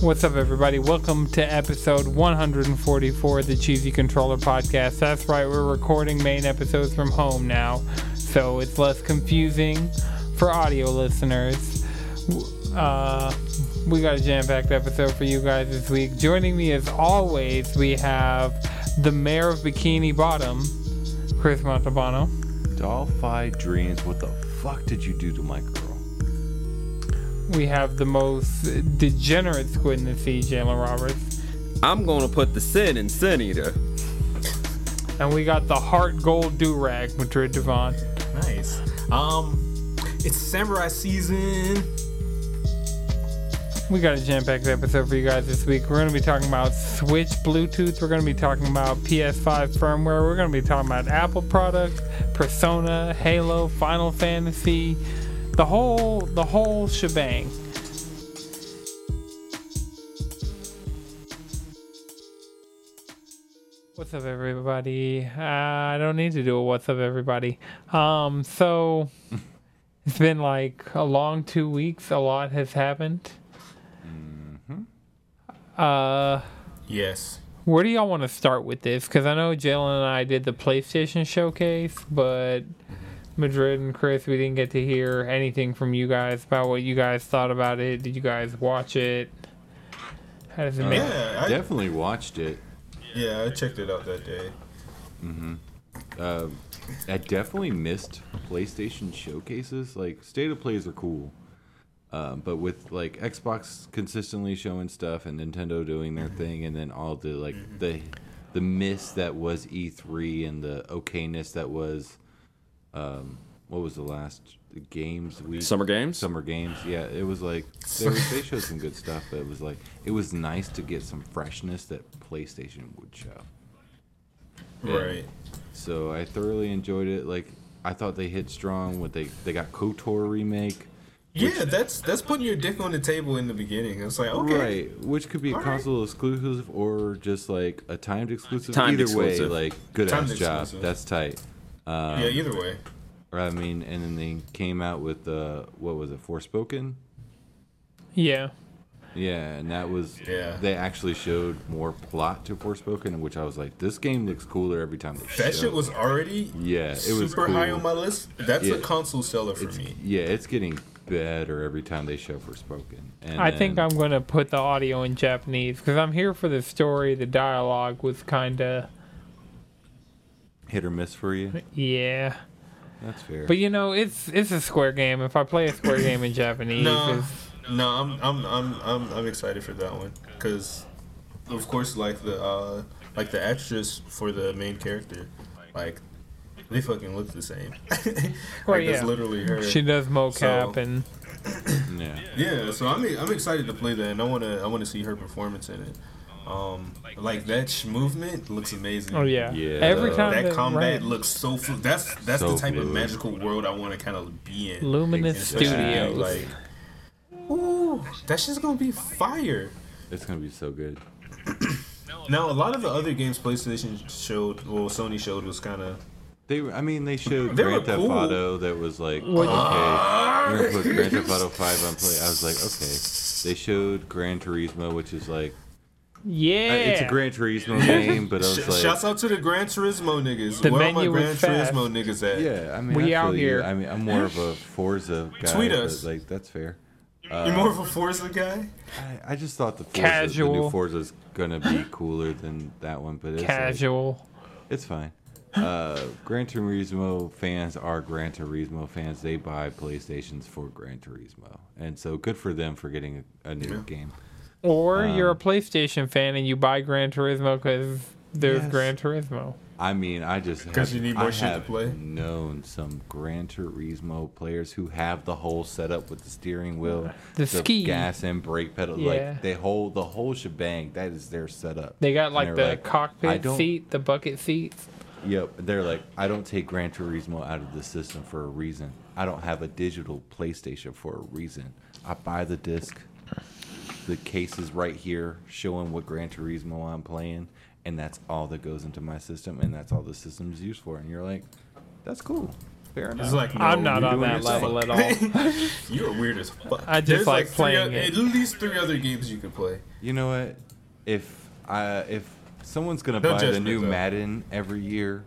What's up, everybody? Welcome to episode 144 of the Cheesy Controller Podcast. That's right, we're recording main episodes from home now, so it's less confusing for audio listeners. Uh, we got a jam packed episode for you guys this week. Joining me, as always, we have the mayor of Bikini Bottom, Chris Montalbano. Dollfy Dreams, what the fuck did you do to my girl? We have the most degenerate squid in the sea, Jalen Roberts. I'm gonna put the sin in Sin Eater. And we got the heart gold do rag, Madrid Devon. Nice. Um, it's samurai season. We got a jam packed episode for you guys this week. We're going to be talking about Switch Bluetooth. We're going to be talking about PS5 firmware. We're going to be talking about Apple products, Persona, Halo, Final Fantasy, the whole the whole shebang. What's up, everybody? Uh, I don't need to do a what's up, everybody. Um, so it's been like a long two weeks. A lot has happened. Uh, Yes. where do y'all want to start with this? Because I know Jalen and I did the PlayStation showcase, but mm-hmm. Madrid and Chris, we didn't get to hear anything from you guys about what you guys thought about it. Did you guys watch it? How does it uh, make? Yeah, I, Definitely watched it. yeah, I checked it out that day. Mm-hmm. Uh, I definitely missed PlayStation showcases. Like state of plays are cool, um, but with like Xbox consistently showing stuff and Nintendo doing their thing, and then all the like the the miss that was E3 and the okayness that was, um, what was the last games week? Summer games. Summer games, yeah. It was like they, were, they showed some good stuff, but it was like it was nice to get some freshness that PlayStation would show. Yeah. Right. So I thoroughly enjoyed it. Like I thought they hit strong. With they they got Kotor remake, Yeah, that's that's putting your dick on the table in the beginning. It's like okay, right? Which could be a All right. console exclusive or just like a timed exclusive. Timed Either way, like good Timed ass job. That's tight. Um, yeah. Either way. Or I mean, and then they came out with uh, what was it, Forspoken? Yeah. Yeah, and that was Yeah. They actually showed more plot to Forspoken, which I was like, this game looks cooler every time they show. That show shit was already Yeah, it was super high on my list. That's Yeah. a console seller for It's, me. yeah, it's getting better every time they show Forspoken. And I think I'm going to put the audio in Japanese because I'm here for the story. The dialogue was kind of, hit or miss for you. yeah. That's fair. But you know, it's it's a Square game. If I play a Square game in Japanese, No, it's- no, I'm I'm I'm I'm I'm excited for that one because, of course, like the uh like the actress for the main character, like they fucking look the same. like Well, that's yeah. literally her. she does mocap So- and yeah. Yeah, so I'm I'm excited to play that, and I wanna I wanna see her performance in it. Um, like that sh- movement looks amazing. oh yeah, Yeah, every uh, time That they- combat right. looks so fluid. That's that's So the type of magical world I want to kind of be in. Luminous Especially, Studios. Like, ooh, that shit's gonna be fire. It's gonna be so good. Now, a lot of the other games PlayStation showed, well, Sony showed, was kind of They, were- I mean, they showed They were Grand Theft cool. Auto that was like, What- okay, we're gonna put Grand Theft Auto Five on play. I was like, okay. They showed Gran Turismo, which is like, yeah, uh, it's a Gran Turismo game, but I was Sh- like, shouts out to the Gran Turismo niggas. The Where are my menu was Gran fast. Turismo niggas at? yeah. I mean, We I out feel you. here. I mean, I'm more of a Forza guy. Tweet but, us. like that's fair. You're more of a Forza guy. I, I just thought the Forza, the Casual. new Forza's gonna be cooler than that one, but it's like- casual. It's fine. Uh, Gran Turismo fans are Gran Turismo fans. They buy PlayStations for Gran Turismo, and so good for them for getting a, a new game. Or you're a Um, PlayStation fan and you buy Gran Turismo because there's Yes. Gran Turismo. I mean, I just because you need more I shit to play? known some Gran Turismo players who have the whole setup with the steering wheel, The ski. gas and brake pedal. Yeah. Like they hold the whole shebang. That is their setup. They got like the they're like, I cockpit seat, the bucket seats. Yep, they're like, I don't take Gran Turismo out of the system for a reason. I don't have a digital PlayStation for a reason. I buy the disc. The case is right here showing what Gran Turismo I'm playing, and that's all that goes into my system, and that's all the system's used for. And you're like, that's cool. Fair enough. It's like no, I'm not on that yourself. level at all. You're weird as fuck. I just There's like three playing oth- it. At least three other games you could play. You know what? If I if someone's gonna No buy the new though. Madden every year,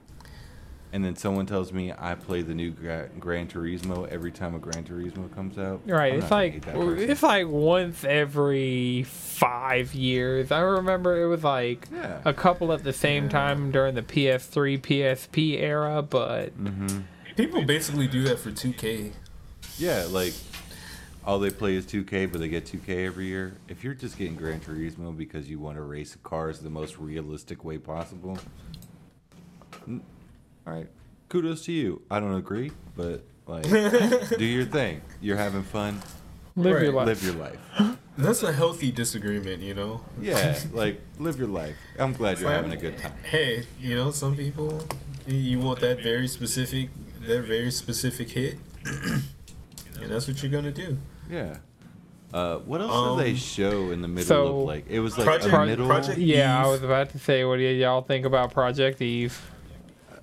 and then someone tells me I play the new Gra- Gran Turismo every time a Gran Turismo comes out, Right, I'm it's like hate that person. it's like once every five years. I remember it was like Yeah. a couple at the same time during the PS3, PSP era, but Mm-hmm. People basically do that for 2K. yeah, like all they play is 2K, but they get 2K every year. If you're just getting Gran Turismo because you want to race cars the most realistic way possible, mm, all right, kudos to you. I don't agree, but like, do your thing. You're having fun. live your life. Live your life. That's a healthy disagreement, you know. Yeah, like live your life. I'm glad you're having a good time. Hey, you know, some people you want that very specific, that very specific hit, and that's what you're gonna do. Yeah. Uh, what else did they Um, show in the middle so- of like? It was like Project- a middle. Project- yeah, I was about to say, what do y'all think about Project Eve?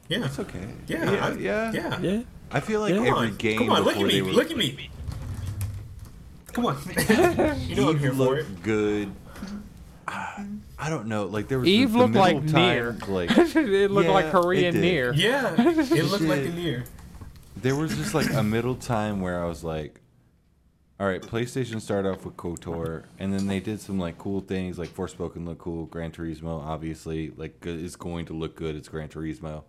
Yeah, It's okay. yeah, yeah, I- yeah. yeah. Yeah. I feel like Yeah. Come every on, game come on, look at me, were look at me. Come on, you know I'm Eve here for it. looked good. Ah, I don't know. Like there was Eve the, the looked like middle time, Nier. Like it looked Yeah, like Korean Nier. Yeah, it looked like a Nier. there was just like a middle time where I was like, all right, PlayStation started off with KOTOR, and then they did some like cool things, like Forspoken looked cool, Gran Turismo obviously like is going to look good. It's Gran Turismo,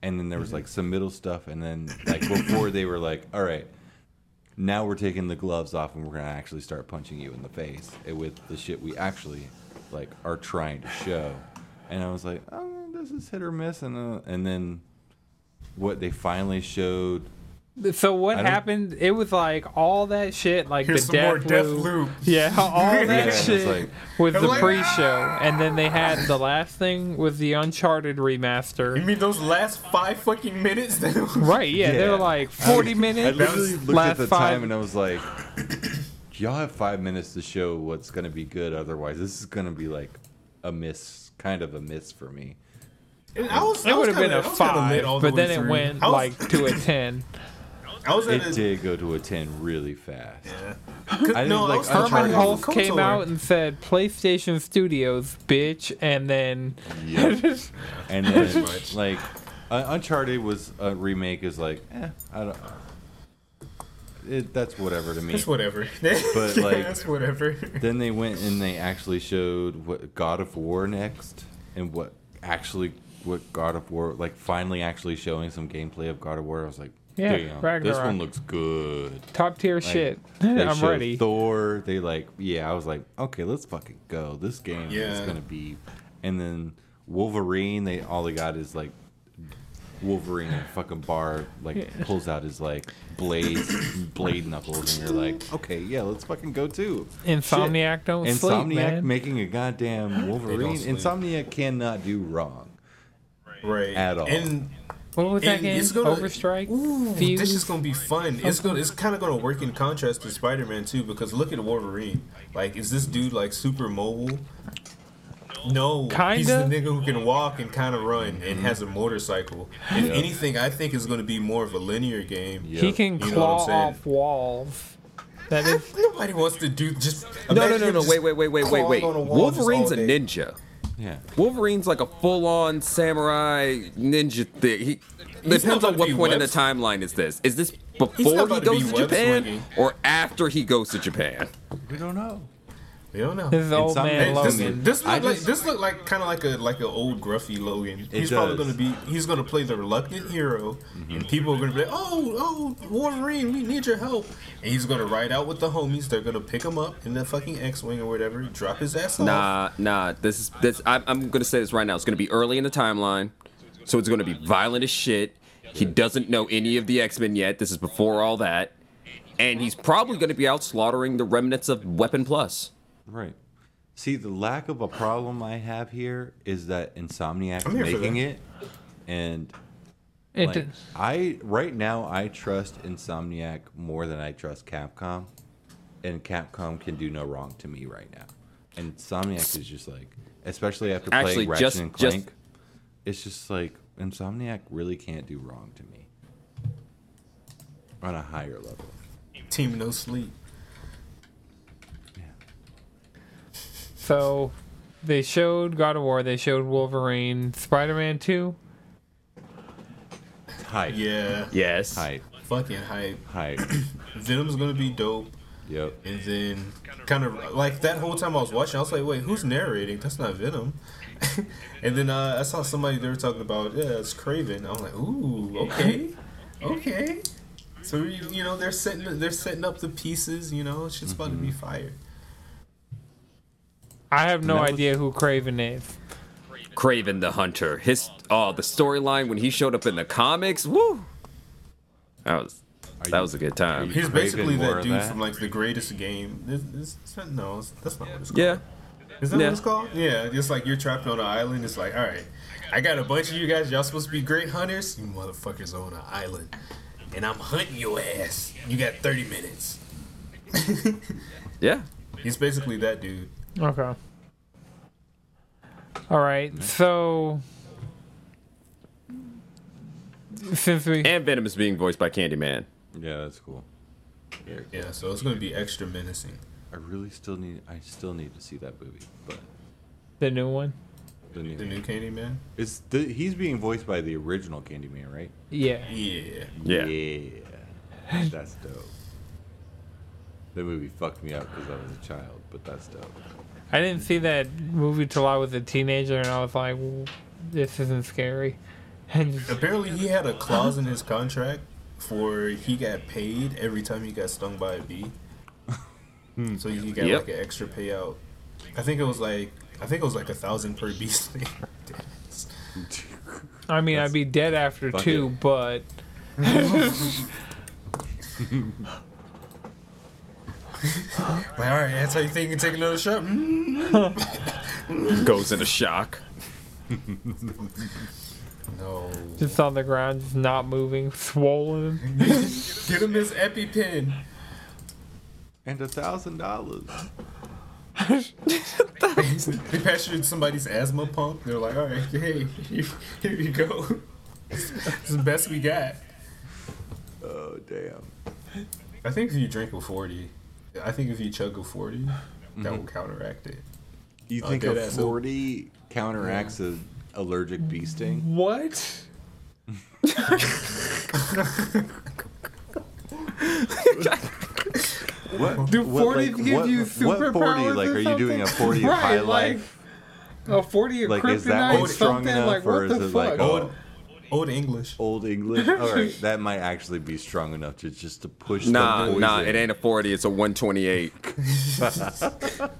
and then there was like some middle stuff, and then like before they were like, all right, now we're taking the gloves off and we're gonna actually start punching you in the face with the shit we actually like are trying to show, and I was like, oh, this is hit or miss, and uh, and then what they finally showed So what happened? It was like all that shit, like Here's the some more death Death loop. Loop. Yeah, all that it was shit like- was I'm the like, pre-show, and then they had the last thing was the Uncharted Remaster. You remaster. mean those last five fucking minutes? That was- Right? Yeah, they Yeah. were like forty I minutes. literally looked last at the five- time and I was like, y'all have five minutes to show what's going to be good. Otherwise, this is going to be like a miss, kind of a miss for me. And I was, I It was would have been kinda- a I was kinda lit five, the but way then it through. went I was- like to a ten. I was It a, did go to a 10 really fast. Yeah. I didn't No, I like was Hermen Uncharted. Uncharted. Hulst came KOTOR. out and said PlayStation Studios, bitch, and then Yep. and then, like, uh, Uncharted was a remake is like, eh, I don't. It, that's whatever to me. It's whatever. But, like- that's whatever. Then they went and they actually showed what God of War next, and what actually what God of War like finally actually showing some gameplay of God of War. I was like, Yeah, damn, this one looks good. top tier Like, shit. They I'm ready. Thor. They like, yeah. I was like, okay, let's fucking go. This game is gonna be. And then Wolverine. They all they got is like Wolverine and fucking bar like pulls out his like blades, blade knuckles, and you're like, okay, yeah, let's fucking go too. Insomniac Shit. don't sleep, Insomniac man. making a goddamn Wolverine. sleep. Insomniac cannot do wrong. right. At all. And, What was that and game? it's gonna Overstrike. Ooh, Fuse? this is gonna be fun. It's gonna. It's kind of gonna work in contrast to Spider Man too, because look at Wolverine. Like, is this dude like super mobile? No, kinda? he's the Kinda. nigga who can walk and kind of run and has a motorcycle. If Yeah. anything, I think is gonna be more of a linear game. Yep. He can You know what claw I'm saying? off walls. That is. Nobody wants to do just. No, no, no, no. Wait, wait, wait, wait, wait, wait. clawing on a wall just Wolverine's a ninja. Yeah. Wolverine's like a full-on samurai ninja thing. He He's depends on what be point in the timeline is this. Is this before he about to be goes to Japan swinging. or after he goes to Japan? We don't know. We don't know. His old man to This, me- Logan. this I look like this look like kind of like a like an old gruffy Logan. It he's probably gonna be he's gonna play the reluctant hero, Mm-hmm. and people are gonna be like, oh oh Wolverine, we need your help, and he's gonna ride out with the homies. They're gonna pick him up in the fucking X-wing or whatever, drop his ass off. Nah, nah. This is this. I'm, I'm gonna say this right now. It's gonna be early in the timeline, so it's gonna be violent as shit. He doesn't know any of the X Men yet. This is before all that, and he's probably gonna be out slaughtering the remnants of Weapon Plus. Right. See, the lack of a problem I have here is that Insomniac I'm here for making it, and It like, did- I right now I trust Insomniac more than I trust Capcom, and Capcom can do no wrong to me right now. And Insomniac is just like, especially after playing Actually, Ratchet just- and just- Clank, it's just like Insomniac really can't do wrong to me. on a higher level. Team No Sleep. So they showed God of War, they showed Wolverine, Spider Man 2. Hype. Yeah. Yes. Hype. Fucking hype. Hype. Venom's gonna be dope. yep. And then, kind of like that whole time I was watching, I was like, "Wait, who's narrating? That's not Venom." and then uh, I saw somebody they were talking about, yeah, it's Kraven. I'm like, "Ooh, okay, okay." So you, you know they're setting they're setting up the pieces. You know, it's just about to be fire. I have no idea who Kraven is. Kraven the Hunter. His oh, the storyline when he showed up in the comics. Woo. That was that was a good time. He's basically more that dude that? from like the greatest game. This, this, it's no, that's not what it's called. Yeah. Is that Yeah. what it's called? Yeah, just like you're trapped on an island. It's like, all right, I got a bunch of you guys. Y'all supposed to be great hunters. You motherfuckers are on an island, and I'm hunting your ass. You got 30 minutes. Yeah. He's basically that dude. Okay. All right. So since we And Venom is being voiced by Candyman. Yeah, that's cool. Very. Yeah, so it's gonna be extra menacing. I really still need. I still need to see that movie, but the new one, the new. The new Candyman. It's the, he's being voiced by the original Candyman, right? yeah. Yeah. Yeah. Yeah. That's dope. The movie fucked me up because I was a child, but that's dope. I didn't see that movie till I was a teenager, and I was like, "This isn't scary." And just- Apparently, he had a clause in his contract for he got paid every time he got stung by a bee. Hmm. so he got Yep. like an extra payout. I think it was like I think it was like a thousand per bee sting. I mean, That's- I'd be dead after Fuck two, it. but Like, all right, that's how you think you can take another shot. Goes into shock. No. just on the ground, just not moving, swollen. Get him his EpiPen. And a thousand dollars. They pastured somebody's asthma pump. They're like, all right, hey, here, here you go. It's the best we got. Oh damn. I think if you drink a 40, I think if you chug a 40, that mm-hmm. will counteract it. Do You think dead a ass. forty counteracts a allergic bee sting? What? What? Do what, 40s give what, you What forty? Like, are you doing a forty of right, high like, life? A 40 of Like, kryptonite, is that one strong something enough, like or what is the it like, oh, Old, old English. Old English. All right, that might actually be strong enough to just to push. Nah, the nah, it ain't a 40, it's a 128.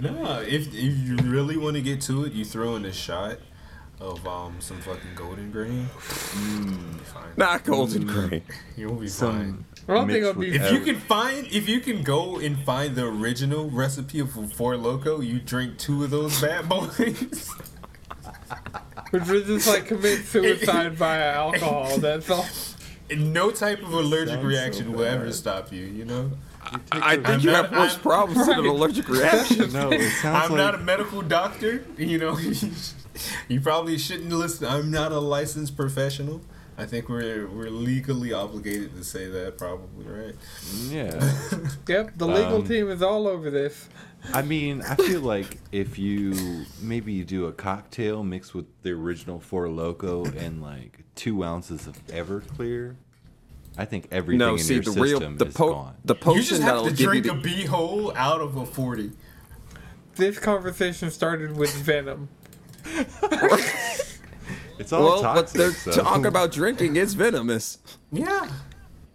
No, if, if you really want to get to it, you throw in a shot of um some fucking golden grain. Mm, fine. Not golden grain. You'll be Some fine. I don't think mixed it'll be. with If you can find, if you can go and find the original recipe of Four Loco, you drink two of those bad boys. Which was just like commit suicide via alcohol. That's all. and no type of allergic Sounds so reaction will ever stop you. You know, I think I'm you not- have worse I'm- problems than an allergic reaction. No, it sounds I'm like not a medical doctor. You know, you probably shouldn't listen. I'm not a licensed professional. I think we're we're legally obligated to say that, probably, right? yeah. Yep, the legal Um, team is all over this. I mean, I feel like if you maybe you do a cocktail mixed with the original Four Loco and like two ounces of Everclear, I think everything No, in see your the system real the is po- gone. the You just have to drink the a bee hole out of a forty. This conversation started with Venom. It's all well, what they're so. talking about drinking is venomous. Yeah,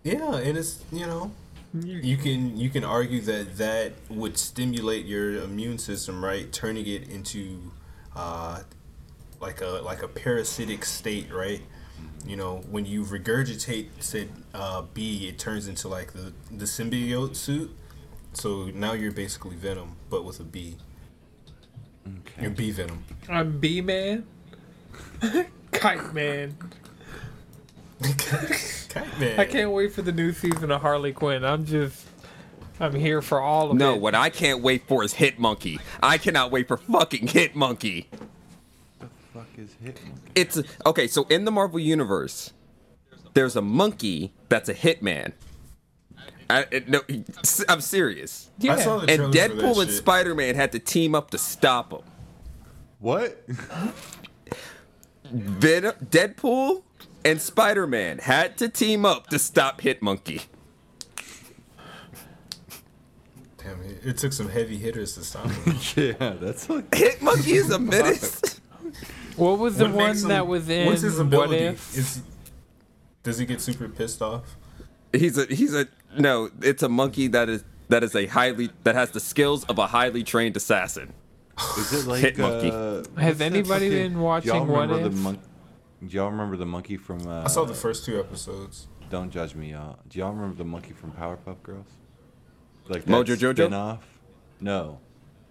yeah, and it's you know, you can you can argue that that would stimulate your immune system, right? Turning it into uh, like a like a parasitic state, right? You know, when you regurgitate said uh, bee, it turns into like the the symbiote suit. So now you're basically Venom, but with a bee. You're Okay. bee Venom. I'm B Man. Kite Man. Kite man. I can't wait for the new season of Harley Quinn. I'm just. I'm here for all of No, it. No, what I can't wait for is Hit Monkey. I cannot wait for fucking Hit Monkey. The fuck is Hitmonkey? It's okay. So in the Marvel universe, there's a monkey that's a hitman. I, no, I'm serious. Yeah. I saw the And trailers for that Deadpool and. Spider Man had to team up to stop him. What? Ven- Deadpool and Spider Man had to team up to stop Hitmonkey. Damn it! It took some heavy hitters to stop him. yeah, that's like Hitmonkey is a menace. What was the What one him- that was in What's his What? If? Is, does he get super pissed off? he's a he's a no. It's a monkey that is that is a highly that has the skills of a highly trained assassin. Is it like Hit monkey. Uh, Has anybody been watching y'all What If? The mon- do y'all remember the monkey from? Uh, I saw the first two episodes. Don't judge me, y'all. Do y'all remember the monkey from Powerpuff Girls? Like Mojo that Jojo? spin-off? No.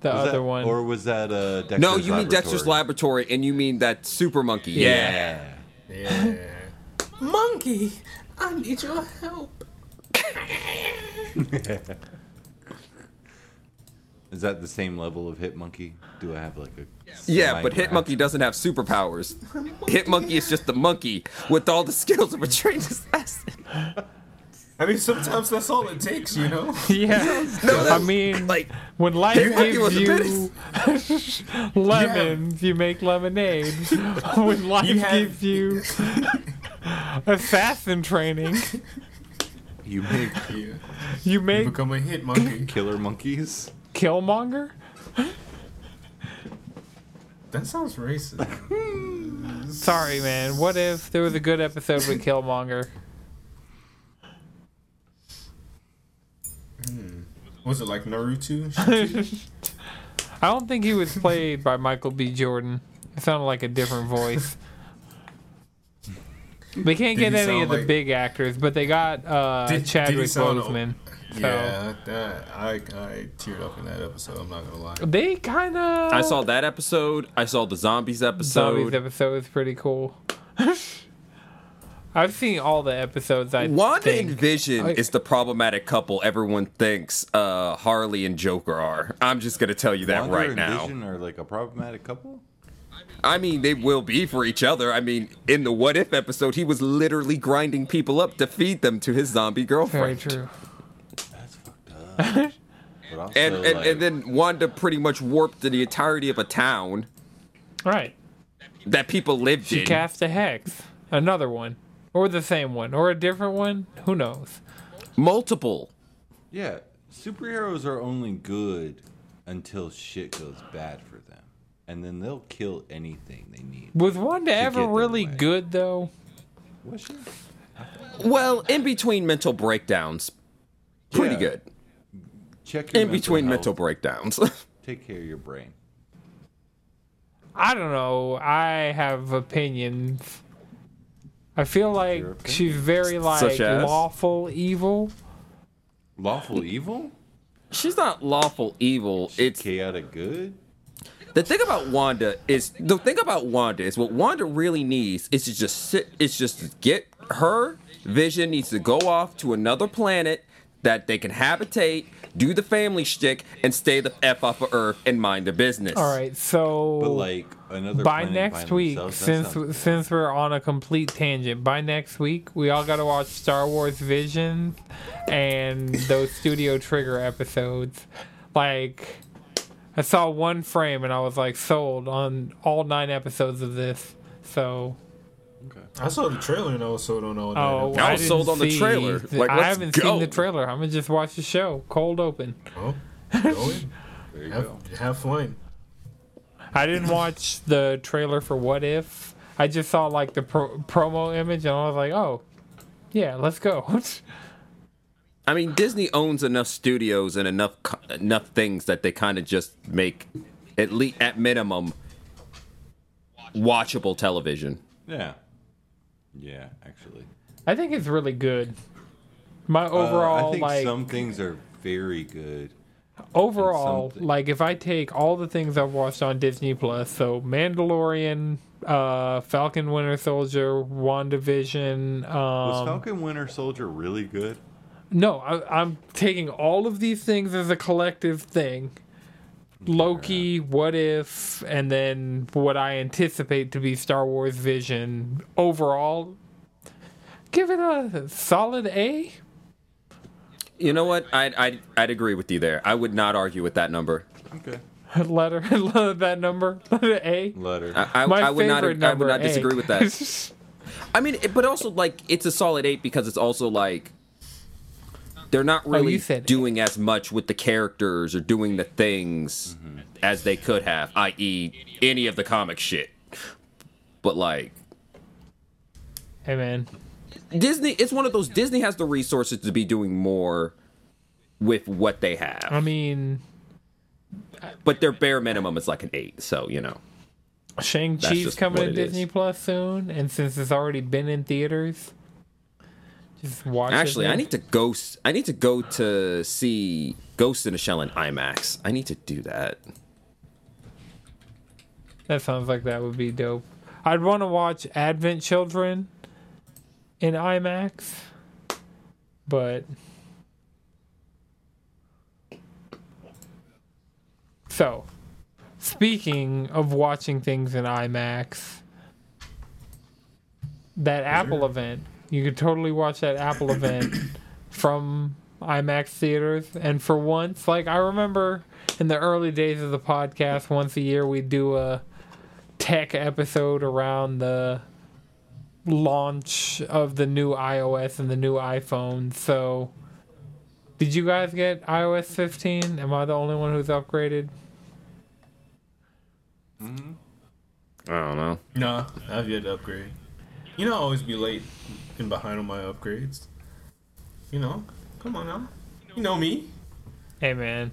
The Was other that- one. Or was that uh, Dexter's no, you mean Laboratory? Dexter's Laboratory, and you mean that super monkey. Yeah. Yeah. Yeah. Monkey, I need your help. Is that the same level of Hit Monkey? Do I have like a? Yeah, but semi-grasp? Hitmonkey doesn't have superpowers. Hitmonkey is just the monkey with all the skills of a trained assassin. I mean, sometimes that's all it takes, you know. yeah. no, I mean, Like, when life gives you lemons, you make lemonade. when life You have- gives you assassin training, You make you You make become a hit monkey. killer monkeys. Killmonger. That sounds racist. Sorry, man. What if there was a good episode with Killmonger? Was it like Naruto? I don't think he was played by Michael B. Jordan. It sounded like a different voice. They can't Did get any of the big actors, but they got uh, Did- Chadwick sound- Boseman. So Yeah, that I I teared up in that episode. I'm not gonna lie. they kind of. I saw that episode. I saw the zombies episode. Zombies episode is pretty cool. I've seen all the episodes. I Wanda think. and Vision I- is the problematic couple everyone thinks uh, Harley and Joker are. I'm just gonna tell you that Wanda right and now. Vision are like a problematic couple. I mean, they will be for each other. I mean, in the What If episode, he was literally grinding people up to feed them to his zombie girlfriend. Very true. That's fucked up. But also, And, and, like, and then Wanda pretty much warped the entirety of a town Right. that people lived She in. cast a hex. Another one. Or the same one. Or a different one. Who knows? Multiple. yeah, superheroes are only good until shit goes bad for them, and then they'll kill anything they need. Was Wanda ever really way. good, though? Was she? Well, in between mental breakdowns, pretty Yeah. good. Check your In between health. mental breakdowns. Take care of your brain. I don't know. I have opinions. I feel like she's very like Such as? lawful evil. Lawful evil? She's not lawful evil. It's Chaotic good? the thing about Wanda is the thing about Wanda is what Wanda really needs is to just sit. It's just get her vision needs to go off to another planet that they can habitate, do the family shtick, and stay the f off of Earth and mind their business. All right, so But like another by next by week, since sounds- since we're on a complete tangent, by next week we all got to watch Star Wars Visions and those Studio Trigger episodes. Like, I saw one frame and I was like sold on all nine episodes of this. So, I saw the trailer and I was sold on all that. oh, I was sold on the trailer. the- Like, I let's haven't go. seen the trailer. I'm gonna just watch the show, cold open. Oh, go in. there you have, go. have fun. I didn't watch the trailer for What If. I just saw like the pro- promo image and I was like, oh, yeah, let's go. I mean, Disney owns enough studios and enough enough things that they kind of just make at least at minimum watchable television. Yeah. Yeah, actually. I think it's really good. My Uh, overall, I think like some things are very good. overall, like if I take all the things I've watched on Disney Plus, so Mandalorian, uh, Falcon Winter Soldier, WandaVision, Um, Was Falcon Winter Soldier really good? no, I, I'm taking all of these things as a collective thing. Loki, What If, and then what I anticipate to be Star Wars Vision. Overall, give it a solid A. You know what? I'd, I'd I'd agree with you there. I would not argue with that number. Okay. Letter that number letter A. Letter. I, I, My I would not favorite I number would not A. disagree with that. I mean, it, but also like it's a solid eight because it's also like they're not really Oh, you said doing as much with the characters or doing the things Mm-hmm. as they could have, i.e., any of the comic shit. But like hey man, Disney, it's one of those Disney has the resources to be doing more with what they have, I mean, but their bare minimum is like an eight. So you know, Shang Chi's coming to it is. Disney Plus soon, and since it's already been in theaters, just watch. actually, it I need to go. s- I need to go to see Ghost in a Shell in IMAX. I need to do that. That sounds like that would be dope. I'd want to watch Advent Children in IMAX, but so speaking of watching things in IMAX, that Apple event, you could totally watch that Apple event from IMAX theaters. And for once, like I remember in the early days of the podcast, once a year we'd do a tech episode around the launch of the new iOS and the new iPhone. So, did you guys get iOS 15? Am I the only one who's upgraded? Hmm. I don't know. No, I've yet to upgrade. You know, I always be late and behind on my upgrades. You know, come on now. You know me. Hey man.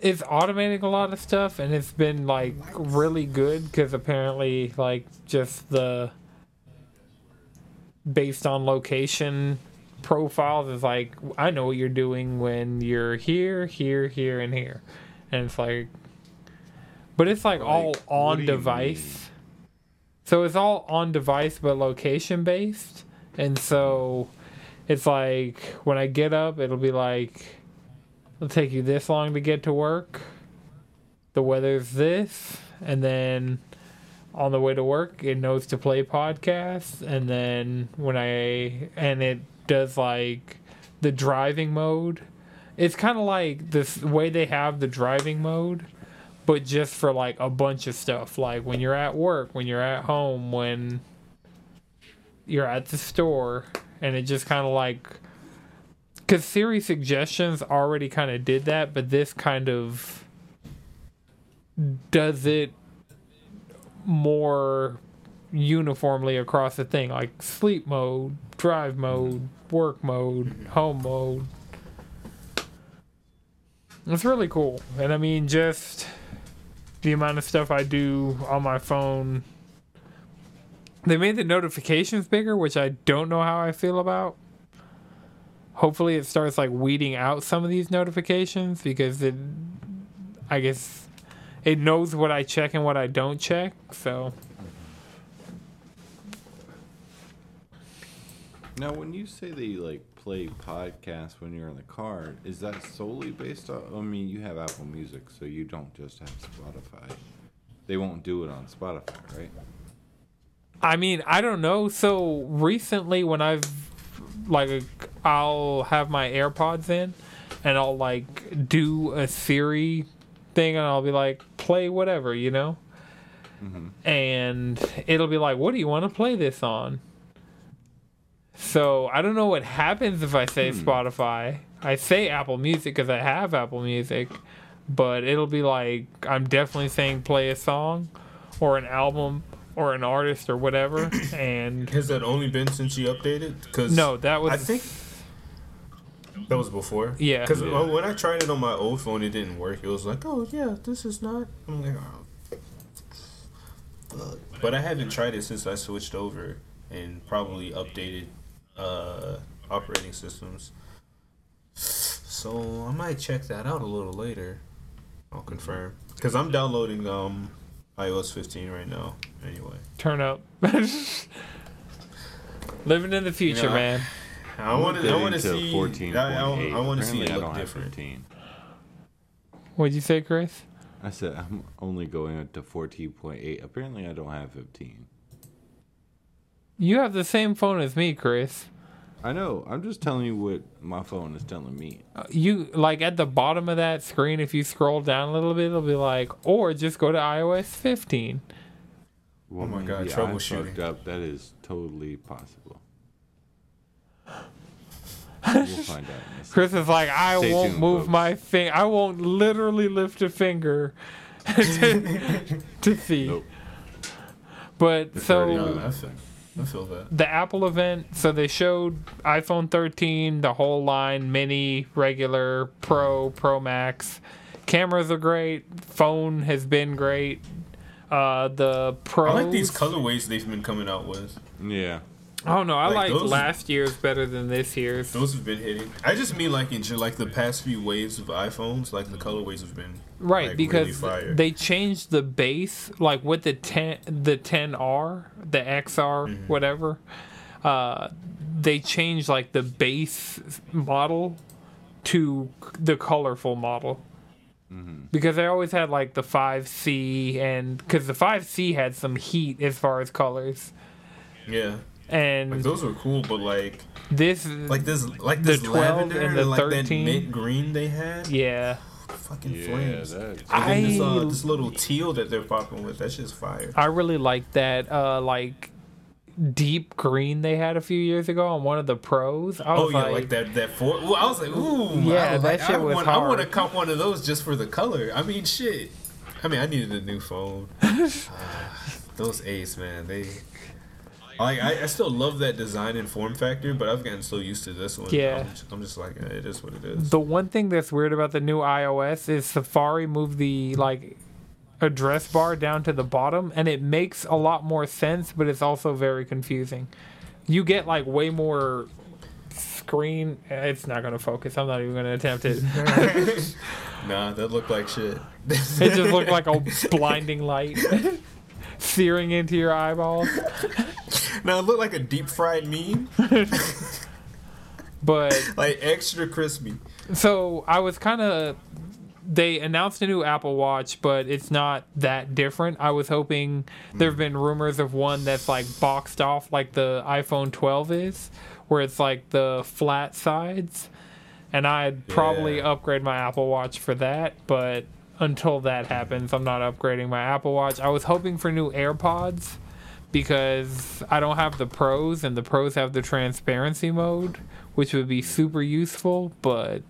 It's automating a lot of stuff and it's been like really good because apparently like just the based on location profiles is like I know what you're doing when you're here, here, here, and here. And it's like but it's like, all Like, what do on you device. So it's all on device but location based. And so it's like when I get up, it'll be like, it'll take you this long to get to work. The weather's this. And then on the way to work, it knows to play podcasts. And then when I, and it does like the driving mode. It's kind of like this way they have the driving mode, but just for like a bunch of stuff. Like when you're at work, when you're at home, when you're at the store and it just kind of like because Siri suggestions already kind of did that, but this kind of does it more uniformly across the thing, like sleep mode, drive mode, work mode, home mode. It's really cool, and I mean, just the amount of stuff I do on my phone they made the notifications bigger, which I don't know how I feel about. Hopefully, it starts like weeding out some of these notifications because it, I guess, it knows what I check and what I don't check. So, Now, when you say they like play podcasts when you're in the car, is that solely based on? I mean, you have Apple Music, so you don't just have Spotify. They won't do it on Spotify, right? I mean, I don't know. So recently, when I've like, I'll have my AirPods in, and I'll like do a Siri thing, and I'll be like, play whatever, you know. Mm-hmm. And it'll be like, what do you want to play this on? So I don't know what happens if I say hmm. Spotify. I say Apple Music because I have Apple Music, but it'll be like I'm definitely saying play a song or an album or an artist or whatever. And Has that only been since you updated? Cause no, that was I think that was before. Yeah. Because Yeah. Uh, when I tried it on my old phone, it didn't work. It was like, oh yeah, this is not. I'm like, oh. But I haven't tried it since I switched over and probably updated uh, operating systems. So I might check that out a little later. I'll confirm because I'm downloading um iOS 15 right now. Anyway, turn up. Living in the future, Yeah. man. I want to. I want to see. Fourteen. I, I, I want to see it look don't have different. 15. What'd you say, Chris? I said I'm only going up to 14.8. Apparently, I don't have 15. You have the same phone as me, Chris. I know. I'm just telling you what my phone is telling me. Uh, You like at the bottom of that screen, if you scroll down a little bit, it'll be like, or just go to iOS 15. Well, Oh my God, maybe troubleshooting. fucked up. That is totally possible. we'll find out. in a second. Chris is like, I Stay won't tuned, move folks. my finger. I won't literally lift a finger to, to see. Nope. But It's so already No, moved. I feel, feel that. the Apple event, so they showed iPhone 13, the whole line, mini, regular, Pro, Pro Max. Cameras are great. Phone has been great. Uh, the Pro. I like these colorways they've been coming out with. Yeah. Oh no, I like like those- last year's better than this year's. Those have been hitting. I just mean like in like the past few waves of iPhones, like the colorways have been Right, like, because really fire. they changed the base, like with the ten, the 10R, the XR, Mm-hmm. whatever. Uh, they changed like the base model to the colorful model. Mm-hmm. Because they always had like the 5C, and because the 5C had some heat as far as colors, yeah, and like those were cool, but like this, like this like The this 12 lavender and the like that 13. mint green they had. yeah, Fucking Yeah. flames. That, And then this, uh, I- this little teal that they're popping with, that's just fire. I really like that, uh, like deep green they had a few years ago on one of the pros. I Oh yeah, like, like, that that four. Well, I was like, ooh, Yeah, that like, shit I was want, I want to cop one of those just for the color. I mean, shit. I mean, I needed a new phone. Ah, those Ace, man, they. Like I, I still love that design and form factor, but I've gotten so used to this one. Yeah. I'm just, I'm just like, eh, it is what it is. The one thing that's weird about the new iOS is Safari moved the like address bar down to the bottom and it makes a lot more sense, but it's also very confusing. You get like way more screen it's not going to focus. I'm not even going to attempt it. Nah, that looked like shit. it just looked like a blinding light searing into your eyeballs. Now it looked like a deep fried meme, But like extra crispy. So I was kind of. They announced a new Apple Watch, but it's not that different. I was hoping there have been rumors of one that's like boxed off, like the iPhone 12 is, where it's like the flat sides. And I'd probably Yeah. upgrade my Apple Watch for that, but until that happens, I'm not upgrading my Apple Watch. I was hoping for new AirPods because I don't have the pros, and the pros have the transparency mode, which would be super useful, but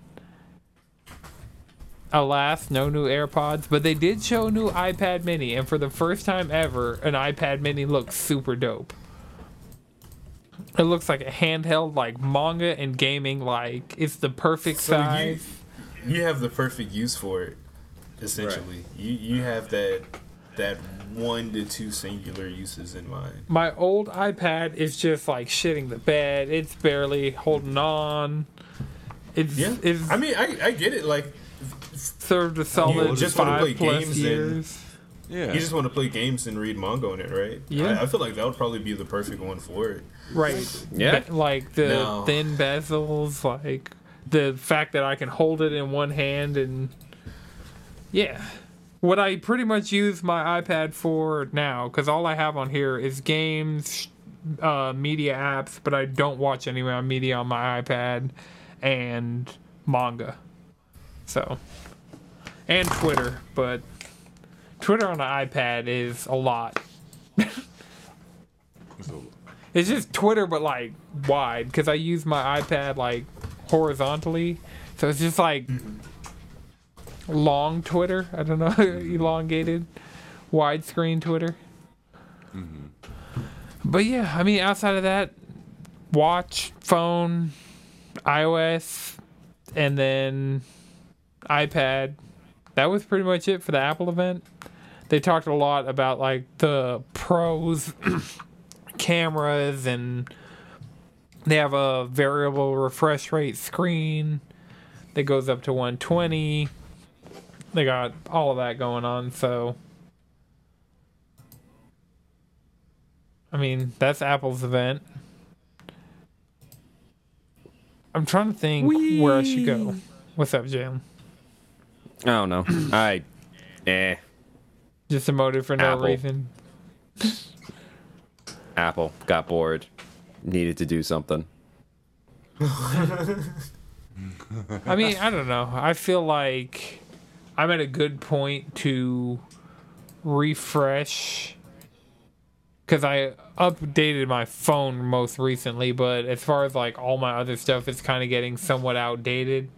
alas, no new AirPods. But they did show a new iPad mini, and for the first time ever, an iPad mini looks super dope. It looks like a handheld, like manga and gaming, like it's the perfect So you, size. you have the perfect use for it, essentially. You you have that that one to two singular uses in mind. My old iPad is just like shitting the bed. It's barely holding on. It's, Yeah, it's I mean, I, I get it. Like, served a solid just wanna play five plus games and- years. Yeah. you just want to play games and read manga on it, right? Yeah. I, I feel like that would probably be the perfect one for it. Right. Yeah. Be- like the No. thin bezels, like the fact that I can hold it in one hand and yeah. What I pretty much use my iPad for now, because all I have on here is games, uh, media apps, but I don't watch any of my media on my iPad, and manga. So, and Twitter, but Twitter on the iPad is a lot. It's just Twitter, but like wide, because I use my iPad like horizontally, so it's just like long Twitter. I don't know, mm-hmm. elongated, widescreen Twitter. Mm-hmm. But yeah, I mean, outside of that, watch, phone, iOS, and then iPad. That was pretty much it for the Apple event. They talked a lot about like the pros cameras and they have a variable refresh rate screen that goes up to 120 they got all of that going on so i mean that's apple's event i'm trying to think where i should go what's up jim I don't know. I, eh. just emoted for no Apple. reason Apple got bored, needed to do something. I mean, I don't know. I feel like I'm at a good point to refresh because I updated my phone most recently, but as far as like all my other stuff, it's kind of getting somewhat outdated.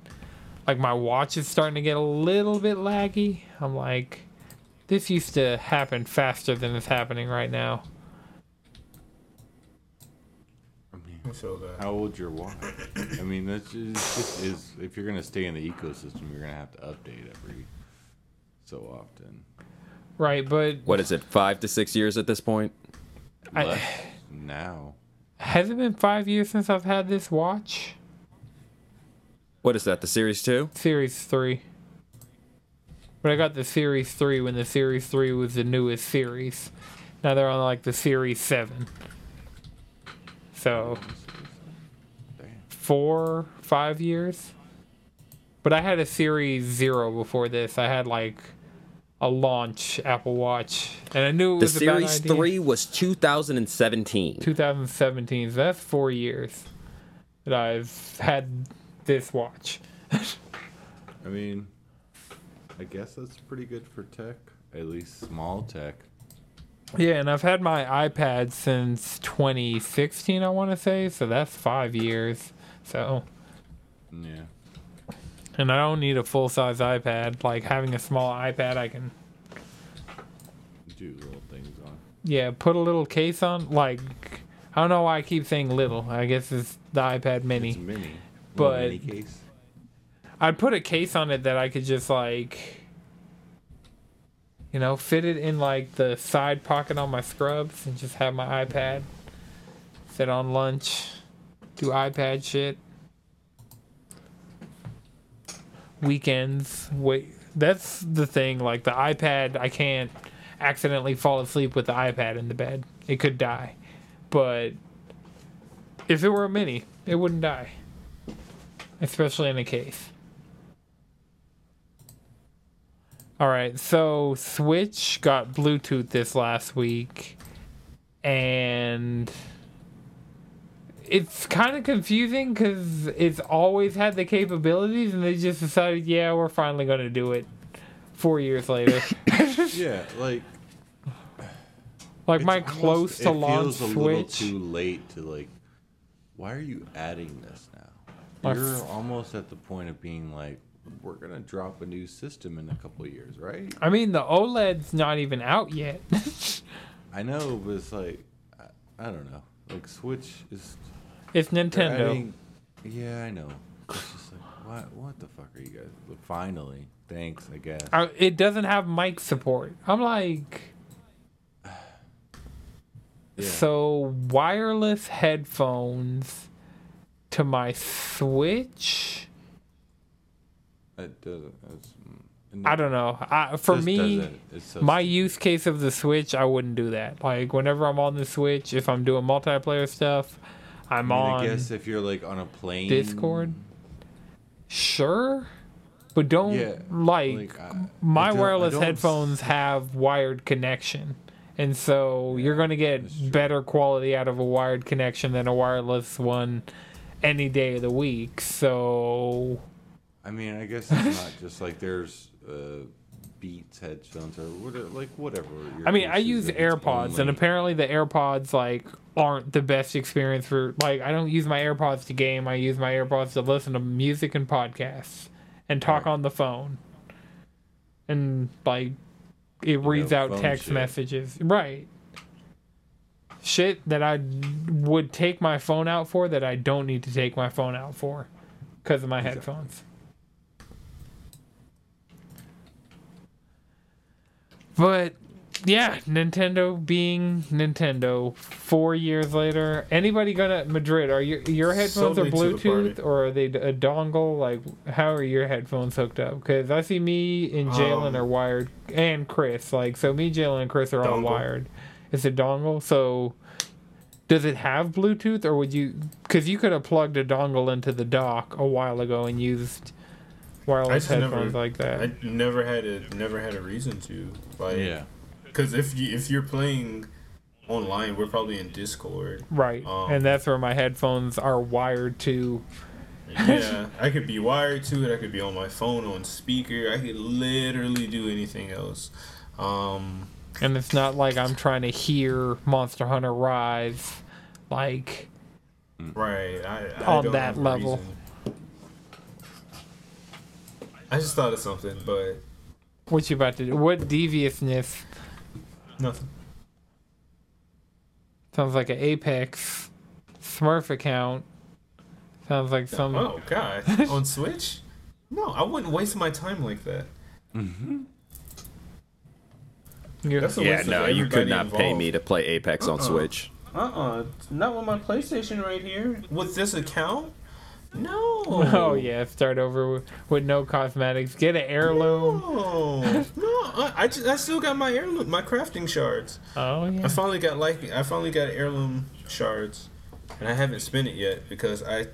Like my watch is starting to get a little bit laggy. I'm like, this used to happen faster than it's happening right now. I mean, I how old's your watch? I mean, that's just, just is if you're gonna stay in the ecosystem, you're gonna have to update every so often. Right, but What is it? Five to six years at this point. I- Less now. has it been five years since I've had this watch? What is that? The Series Two? Series 3. But I got the Series 3 when the Series 3 was the newest series. Now they're on like the Series 7. So, four, five years? But I had a Series 0 before this. I had like a launch Apple Watch. And I knew it The was a bad Series idea. Three was 2017. 2017. So that's four years that I've had this watch. I mean, I guess that's pretty good for tech, at least small tech. Yeah, and I've had my iPad since 2016, I want to say, so that's five years. So, Yeah. and I don't need a full size iPad. Like having a small iPad, I can, Do little things on. yeah, put a little case on. Like, I don't know why I keep saying little. I guess it's the iPad It's Mini. mini. But- mini case. I'd put a case on it that I could just like, you know, fit it in like the side pocket on my scrubs and just have my iPad sit on lunch, do iPad shit. Weekends, wait, that's the thing. Like the iPad, I can't accidentally fall asleep with the iPad in the bed. It could die. But if it were a mini, it wouldn't die. Especially in a case. All right, so Switch got Bluetooth this last week, and it's kind of confusing because it's always had the capabilities, and they just decided, yeah, we're finally going to do it. Four years later, Yeah, like like my it's close almost- to it feels a little too late to like. Why are you adding this now? My You're f- almost at the point of being like, we're gonna drop a new system in a couple years, right? I mean, the OLED's not even out yet. I know, but it's like, I, I don't know. Like Switch is. it's Nintendo. adding- yeah, I know. It's just like, what? What the fuck are you guys? But finally, thanks, I guess. Uh, it doesn't have mic support. I'm like, Yeah. so wireless headphones to my Switch. It doesn't. It's, mm, I don't know. I, for me, so my stupid. use case of the Switch, I wouldn't do that. Like whenever I'm on the Switch, if I'm doing multiplayer stuff, I'm I, mean, on I guess if you're like on a plane, Discord. Sure, but don't Yeah, like, like, I- my don't- wireless headphones have wired connection. And so you're going to get better quality out of a wired connection than a wireless one any day of the week. So I mean, I guess it's not just like there's uh, Beats headphones or whatever, like whatever. I mean, I use AirPods, and apparently the AirPods like aren't the best experience for like I don't use my AirPods to game. I use my AirPods to listen to music and podcasts and talk Right. on the phone. And like it reads know, out text shit. messages. Right. Shit that I would take my phone out for that I don't need to take my phone out for because of my Exactly. headphones. But yeah, Nintendo being Nintendo. Four years later, anybody gonna Madrid? Are your your headphones So are to Bluetooth or are they a dongle? Like, how are your headphones hooked up? Because I see me and Jalen Um, are wired, and Chris. Like, so me, Jalen, and Chris are all wired. It's a dongle. So, does it have Bluetooth, or would you? Because you could have plugged a dongle into the dock a while ago and used wireless just never- headphones like that. I never had a never had a reason to like yeah, because if you if you're playing online. We're probably in Discord. Right. Um, and that's where my headphones are wired to. Yeah, I could be wired to it. I could be on my phone on speaker. I could literally do anything else. Um, And it's not like I'm trying to hear Monster Hunter Rise. Like, right. I, I On don't that have level. reason. I just thought of something, but what you about to do? What deviousness nothing. sounds like an Apex Smurf account? Sounds like some. Oh God, on Switch? No, I wouldn't waste my time like that. Mm-hmm. you're- That's a Yeah, waste no, you could everybody not pay me to play Apex on Uh-uh. Switch. Uh-uh, not with my PlayStation right here. With this account? No. Oh yeah, start over with, with no cosmetics. Get an heirloom. No, no, I, I, just, I still got my heirloom, my crafting shards. Oh yeah. I finally got like, I finally got heirloom shards, and I haven't spent it yet because I,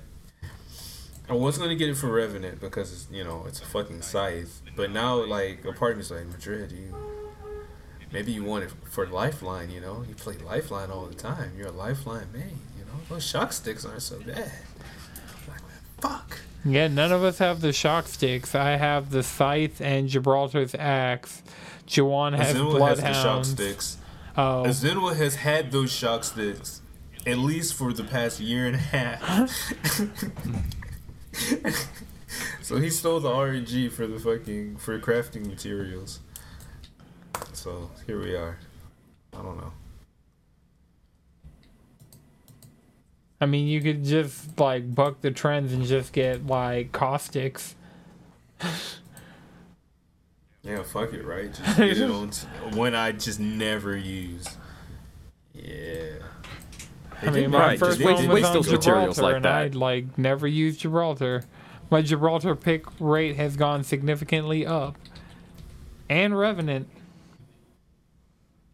I was gonna get it for Revenant because it's, you know it's a fucking scythe, but now like a part of me's like Madrid, you, maybe you want it for Lifeline, you know, you play Lifeline all the time, you're a Lifeline man. you know, those shock sticks aren't so bad. Fuck. Yeah, none of us have the shock sticks. I have the scythe and Gibraltar's axe. Jawan has Zenwa has the shock bloodhounds. sticks. Oh, Zenwa has had those shock sticks at least for the past year and a half. so he stole the RNG for the fucking for crafting materials. So here we are. I don't know. I mean, you could just like buck the trends and just get like caustics. Yeah, fuck it, right? Just get it on t- one I just never use. Yeah. I mean, my Right, first just one was on materials Gibraltar, like and that. I like never used Gibraltar. My Gibraltar pick rate has gone significantly up, and Revenant.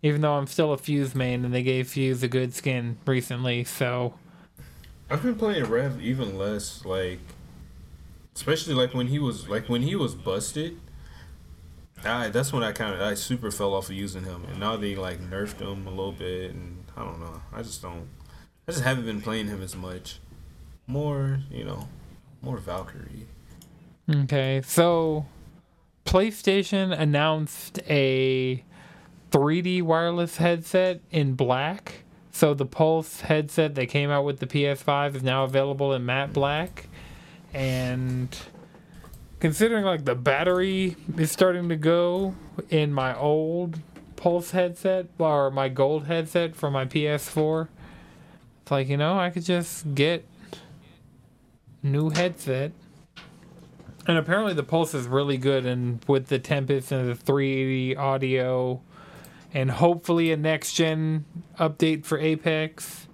Even though I'm still a Fuse main, and they gave Fuse a good skin recently, so I've been playing Rev even less, like especially like when he was like when he was busted. I that's when I kind of I super fell off of using him, and now they like nerfed him a little bit, and I don't know. I just don't. I just haven't been playing him as much. More, you know, more Valkyrie. Okay, so PlayStation announced a 3D wireless headset in black. So the Pulse headset that came out with the PS5 is now available in matte black. And considering like the battery is starting to go in my old Pulse headset or my gold headset from my PS4, it's like, you know, I could just get new headset. And apparently the Pulse is really good, and with the Tempest and the 380 audio, and hopefully a next gen update for Apex.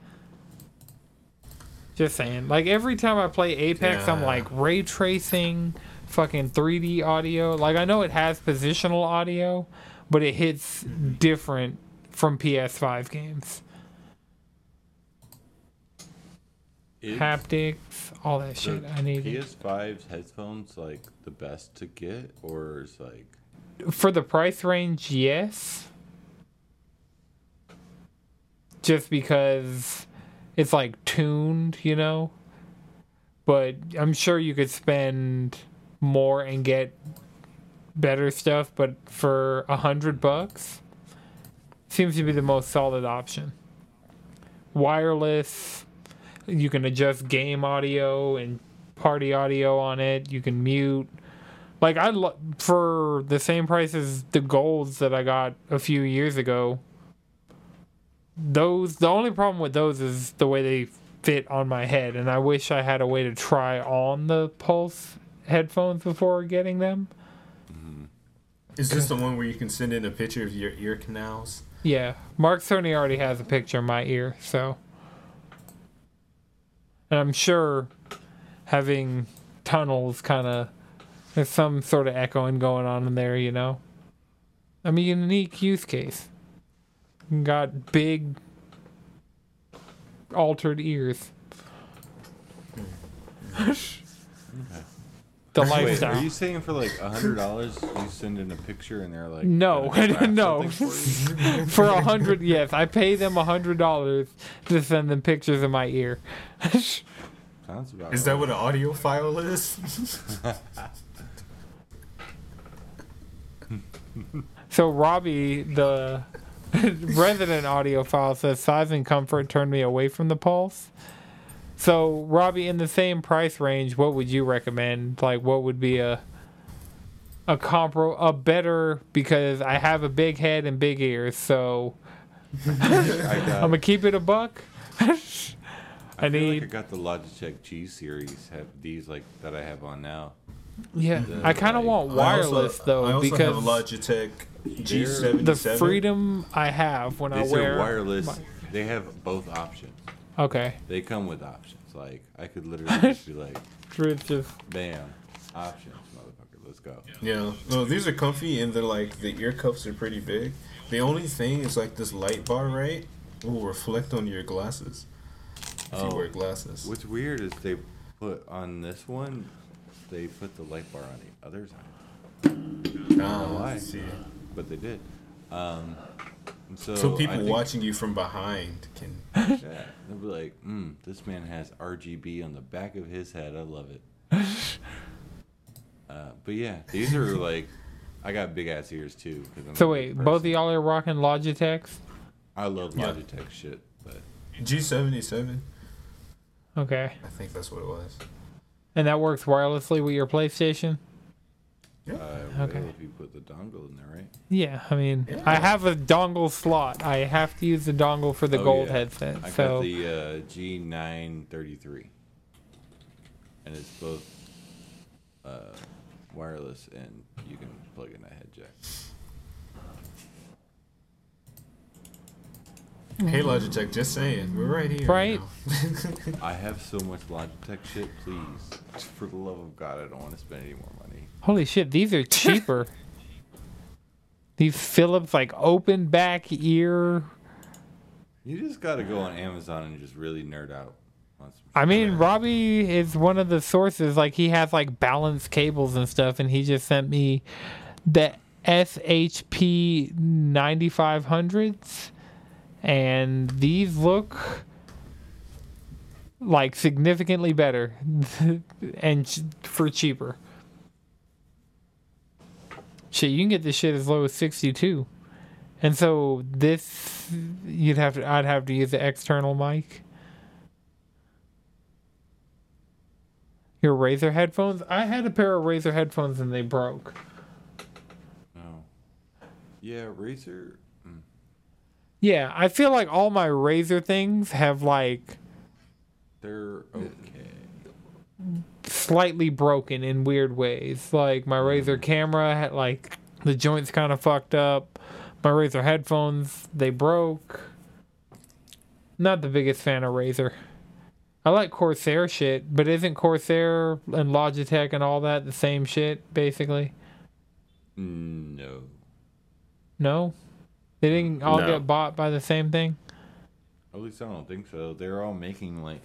Just saying, like every time I play Apex, I'm like ray tracing, fucking 3D audio. Like I know it has positional audio, but it hits different from PS5 games. Is Haptics, all that shit. I need it. PS5's headphones like the best to get, or is like for the price range, yes. Just because it's like tuned, you know. But I'm sure you could spend more and get better stuff. But for a hundred bucks, seems to be the most solid option. Wireless, you can adjust game audio and party audio on it. You can mute. Like I lo- for the same price as the golds that I got a few years ago. Those the only problem with those is the way they fit on my head, and I wish I had a way to try on the Pulse headphones before getting them. Mm-hmm. Is this the one where you can send in a picture of your ear canals? Yeah, Mark Cerny already has a picture of my ear, so. And I'm sure having tunnels kind of there's some sort of echoing going on in there, you know. I mean, unique use case. Got big altered ears. the Wait, lifestyle. are you saying for like a hundred dollars you send in a picture and they're like No, gonna craft no. something for you? for a hundred, yes, I pay them a hundred dollars to send them pictures of my ear. Sounds about Is that what an audio file is? So Robbie, the resident audiophile, says size and comfort turned me away from the Pulse. So Robbie, in the same price range, what would you recommend? Like, what would be a a compro a better because I have a big head and big ears, so I'm gonna keep it a buck. I I feel need like I got the Logitech G series. Have these like that I have on now. Yeah. the, I kind of like- want I also- wireless though I also because have a Logitech G77. the freedom I have when I These wear are wireless. my- They have both options. okay, They come with options. Like I could literally just be like, it's just bam, options, motherfucker. Let's go. Yeah, no, these are comfy and they're like the ear cuffs are pretty big. The only thing is like this light bar, right? Will reflect on your glasses if Oh. you wear oh. glasses. What's weird is they put on this one, they put the light bar on the other side, why. I see. but they did. Um, and so So I people think- watching you from behind can. Yeah, they'll be like, mm, "This man has RGB on the back of his head. I love it." uh, but yeah, these are like, I got big ass ears too. 'cause I'm so a wait, big both of person. y'all are rocking Logitechs. I love Yeah. Logitech shit, but G77, Okay, I think that's what it was. And that works wirelessly with your PlayStation. uh, Okay. if you put the dongle in there, right? Yeah, I mean, Yeah. I have a dongle slot. I have to use the dongle for the Oh, gold yeah. headset. I so got the uh, G933, and it's both uh, wireless and you can plug in a head jack. Hey Logitech, just saying, we're right here. Right. now. I have so much Logitech shit. Please, for the love of God, I don't want to spend any more money. holy shit, these are cheaper. these Philips like open back ear. You just got to go on Amazon and just really nerd out. on some I mean, Robbie is one of the sources. Like he has like balanced cables and stuff, and he just sent me the SHP 9500s, and these look like significantly better and for cheaper. Shit, you can get this shit as low as 62. And so this you'd have to I'd have to use the external mic. Your Razer headphones? I had a pair of Razer headphones and they broke. no. Yeah, Razer. Mm, Yeah, I feel like all my Razer things have like They're okay. slightly broken in weird ways. Like my Razer camera had like the joints kind of fucked up. My Razer headphones, they broke. Not the biggest fan of Razer. I like Corsair shit, but isn't Corsair and Logitech and all that the same shit basically? No. No? They didn't all No. get bought by the same thing? At least I don't think so. They're all making like.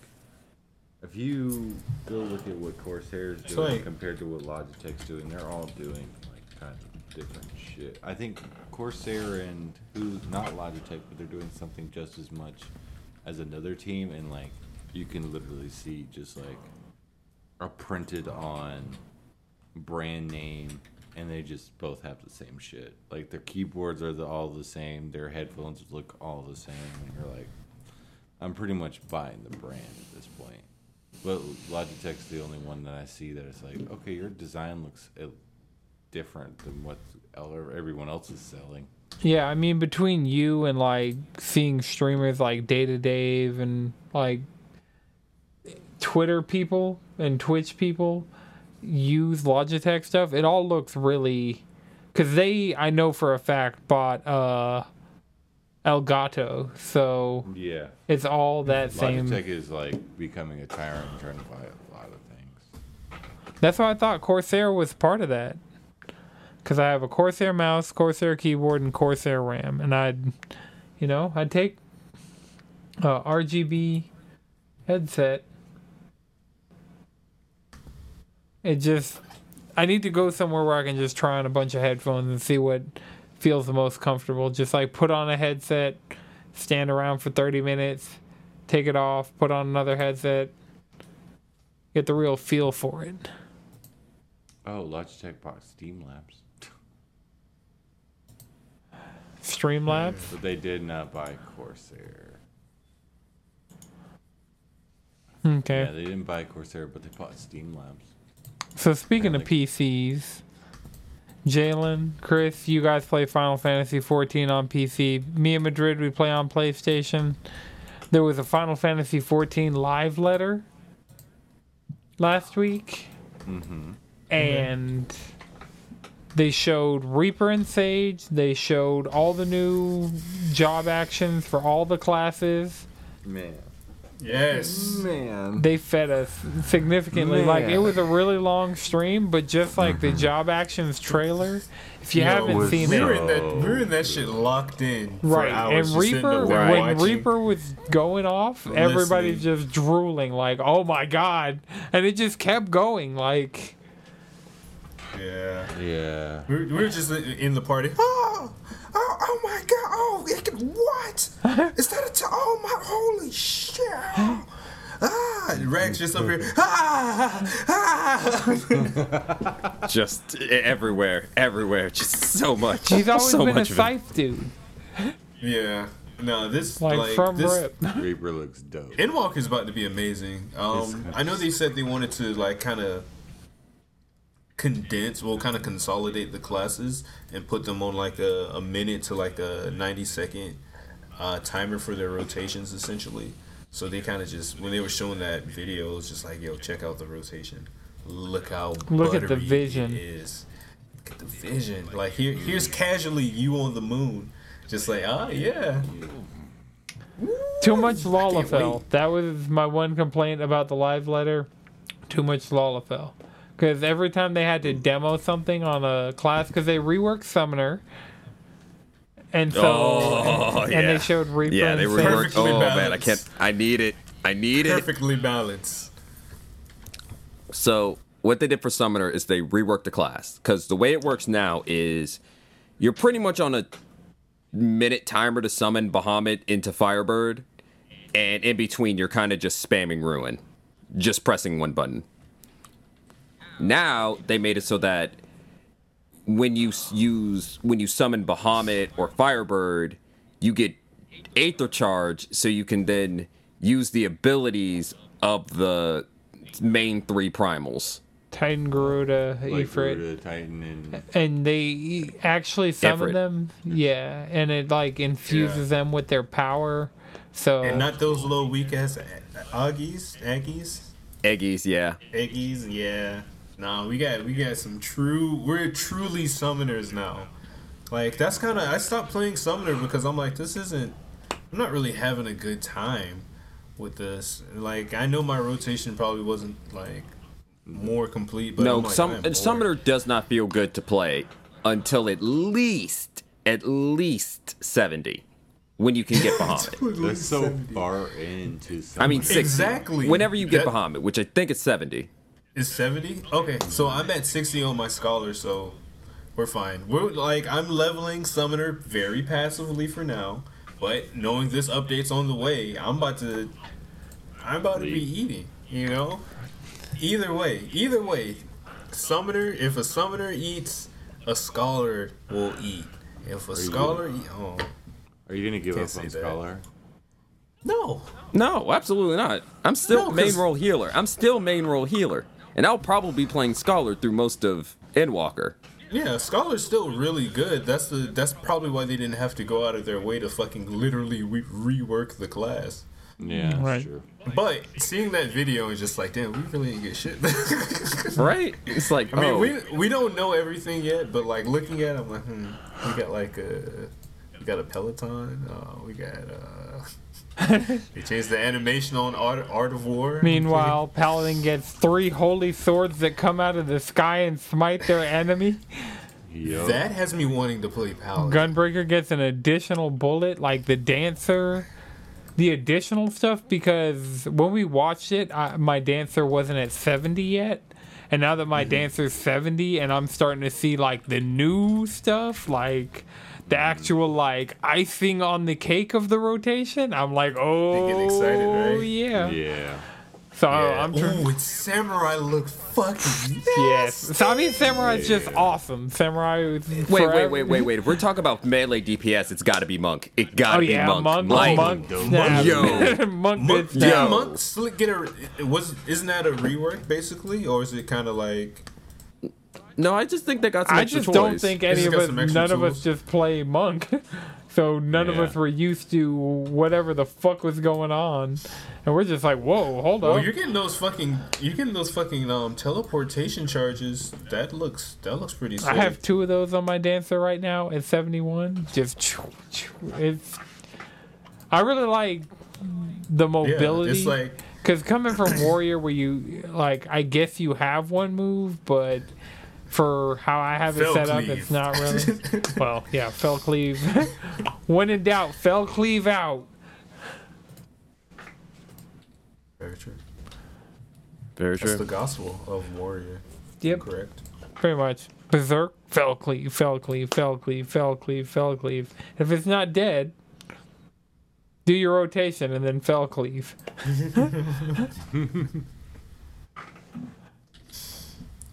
If you go look at what Corsair's It's doing like- compared to what Logitech's doing, they're all doing like kind of different shit. I think Corsair and who not Logitech, but they're doing something just as much as another team, and like you can literally see just like a printed on brand name and they just both have the same shit. Like their keyboards are the, all the same, their headphones look all the same, and you're like, I'm pretty much buying the brand at this point. But Logitech's the only one that I see that it's like, okay, your design looks uh, different than what everyone else is selling. Yeah, I mean between you and like seeing streamers like Data Dave and like Twitter people and Twitch people use Logitech stuff, it all looks really cuz they I know for a fact bought uh Elgato, so Yeah. it's all that same Logitech is like becoming a tyrant and trying to buy a lot of things. That's why I thought Corsair was part of that. Because I have a Corsair mouse, Corsair keyboard, and Corsair RAM. And I'd, you know, I'd take a RGB headset. It just, I need to go somewhere where I can just try on a bunch of headphones and see what feels the most comfortable. Just like put on a headset, stand around for 30 minutes, take it off, put on another headset, get the real feel for it. Oh, Logitech bought Streamlabs, Streamlabs. but they did not buy Corsair. Okay. Yeah, they didn't buy Corsair, but they bought Streamlabs. So speaking of PCs, Jalen, Chris, you guys play Final Fantasy 14 on PC. Me and Madrid, we play on PlayStation. There was a Final Fantasy 14 live letter last week, mm-hmm. Mm-hmm. and they showed Reaper and Sage. They showed all the new job actions for all the classes Man, Yes. man. they fed us significantly. Like it was a really long stream, but just like the mm-hmm. job actions trailer, if you Yo, haven't was seen We it, were in that. We were in that shit locked in. For right? Hours, And Reaper, there when watching. Reaper was going off, everybody's Listening. just drooling, like, "Oh my god!" And it just kept going, like. Yeah. Yeah. We were, we were just in the party. Oh, oh, oh my god! Oh, it can what? Is that a? T- oh my! Holy shit! Ah, Rex just up here. Ah, ah. Just e- everywhere, everywhere, just so much. He's always so been a much of scythe dude, yeah. No, this like, like, from this, Rip. Reaper looks dope. Endwalker is about to be amazing. Um, I know they said they wanted to like kind of condense, we'll kind of consolidate the classes and put them on like a, a minute to like a ninety second uh, timer for their rotations, essentially. So they kind of just when they were showing that video, it was just like, yo, check out the rotation. Look how Look at the vision. it is. Look at the vision. Like here, here's casually you on the moon, just like, ah, yeah. Too much wait. Lalafell. That was my one complaint about the live letter. Too much Lalafell. Because every time they had to demo something on a class, because they reworked Summoner, and so Oh, and, yeah. they showed Reaper. Yeah, and they Sage. reworked. Perfectly Oh man, I can't. I need it. I need it. Perfectly balanced. So what they did for Summoner is they reworked the class because the way it works now is you're pretty much on a minute timer to summon Bahamut into Firebird, and in between you're kind of just spamming Ruin, just pressing one button. Now they made it so that when you use when you summon Bahamut or Firebird, you get Aether Charge, so you can then use the abilities of the main three primals. Titan Garuda, Like Ifrit. Garuda, Titan, and And they actually summon Ifrit. them. Yeah, and it like infuses them with their power. So And not those little weak ass Aggies, Aggies, Eggies, yeah. Eggies. Yeah. Nah, we got we got some true. We're truly summoners now. Like that's kind of. I stopped playing summoner because I'm like, this isn't. I'm not really having a good time with this. Like I know my rotation probably wasn't like more complete, but no, like, some. Summoner does not feel good to play until at least at least seventy when you can get Bahamut. they're so far into. I mean, sixty. Exactly. Whenever you get That- Bahamut, which I think it's seventy. Is 70? Okay, so I'm at 60 on my scholar, so we're fine. We're like I'm leveling summoner very passively for now, but knowing this update's on the way, I'm about to I'm about to be eating, you know? Either way, either way, summoner if a summoner eats, a scholar will eat. If a scholar eat, oh Are you gonna give Can't up say on that. Scholar? no. No, absolutely not. I'm still No, main 'cause- role healer. I'm still main role healer, and I'll probably be playing Scholar through most of Endwalker. Yeah, Scholar's still really good. That's the that's probably why they didn't have to go out of their way to fucking literally re- rework the class. Yeah, that's Right. true. But seeing that video is just like, damn, we really didn't get shit. Right? It's like, I mean, oh, we we don't know everything yet, but like looking at, it, I'm like, hmm, we got like a we got a Peloton. Uh, we got uh, they changed the animation on Art, Art of War. Meanwhile, Paladin gets three holy swords that come out of the sky and smite their enemy. Yup. that has me wanting to play Paladin. Gunbreaker gets an additional bullet, like the dancer. The additional stuff, because when we watched it, I, my dancer wasn't at 70 yet. And now that my Mm-hmm. dancer's 70 and I'm starting to see like the new stuff, like the actual like icing on the cake of the rotation, I'm like, oh, get excited, oh, right? yeah. Yeah. So Yeah. I'm trying. Ooh, it's samurai look fucking Yes. So I mean, Samurai's just awesome. Samurai. Wait, wait, forever- wait, wait, wait. If we're talking about melee DPS, it's got to be Monk. It got Oh to be yeah, Monk. monk, Like, monk, Monk, snap. yo. monk Monk, did did snap. Monk still get a? It was isn't that a rework basically, or is it kind of like? No, I just think they got some I extra just don't think any of got us, some extra none of us just play monk. so none of us were used to whatever the fuck was going on, and we're just like, whoa, hold Oh, up. you're getting those fucking, you're getting those fucking um teleportation charges. That looks, that looks pretty. Sick. I have two of those on my dancer right now at 71. Just it's. I really like the Yeah, mobility. it's like Because coming from Warrior, where you like, I guess you have one move, but for how I have it set cleave. up, it's not really. well, yeah, fell cleave. when in doubt, fell cleave out. very true. Very That's true. the gospel of warrior. Yep, Correct. pretty much. Berserk, fell cleave, fell cleave, fell cleave, fell cleave, fell cleave. If it's not dead, do your rotation and then fell cleave.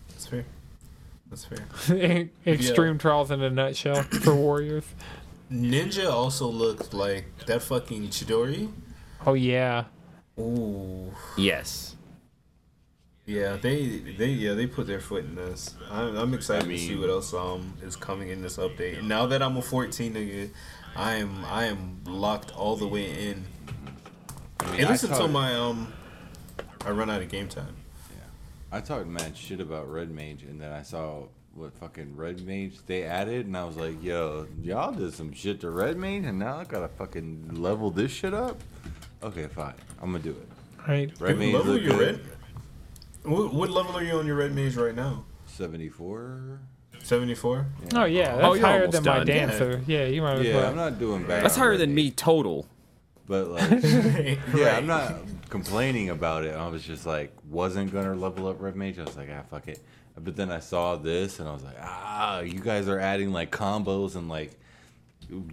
That's fair. That's fair. Extreme trials in a nutshell for warriors. Ninja also looked like that fucking Chidori. Oh yeah, Ooh. Yes. Yeah, they they yeah they put their foot in this. I'm, I'm excited I to see what else um is coming in this update. And now that I'm a 14 nigga, I am I am locked all the way in. I mean, At I least until talked- my um I run out of game time. I talked mad shit about Red Mage, and then I saw what fucking Red Mage they added, and I was like, yo, y'all did some shit to Red Mage, and now I gotta fucking level this shit up? Okay, fine. I'm gonna do it. right. Red What Mage level look you good. red? What, what level are you on your red mage right now? 74? 74. Oh yeah, that's Oh, higher than my done, yeah. dancer. Yeah, you might as Yeah, well. I'm not doing bad. That's higher than me total. But like, yeah, I'm not complaining about it. I was just like, wasn't gonna level up Red Mage. I was like, ah, fuck it. But then I saw this, and I was like, ah, you guys are adding like combos and like.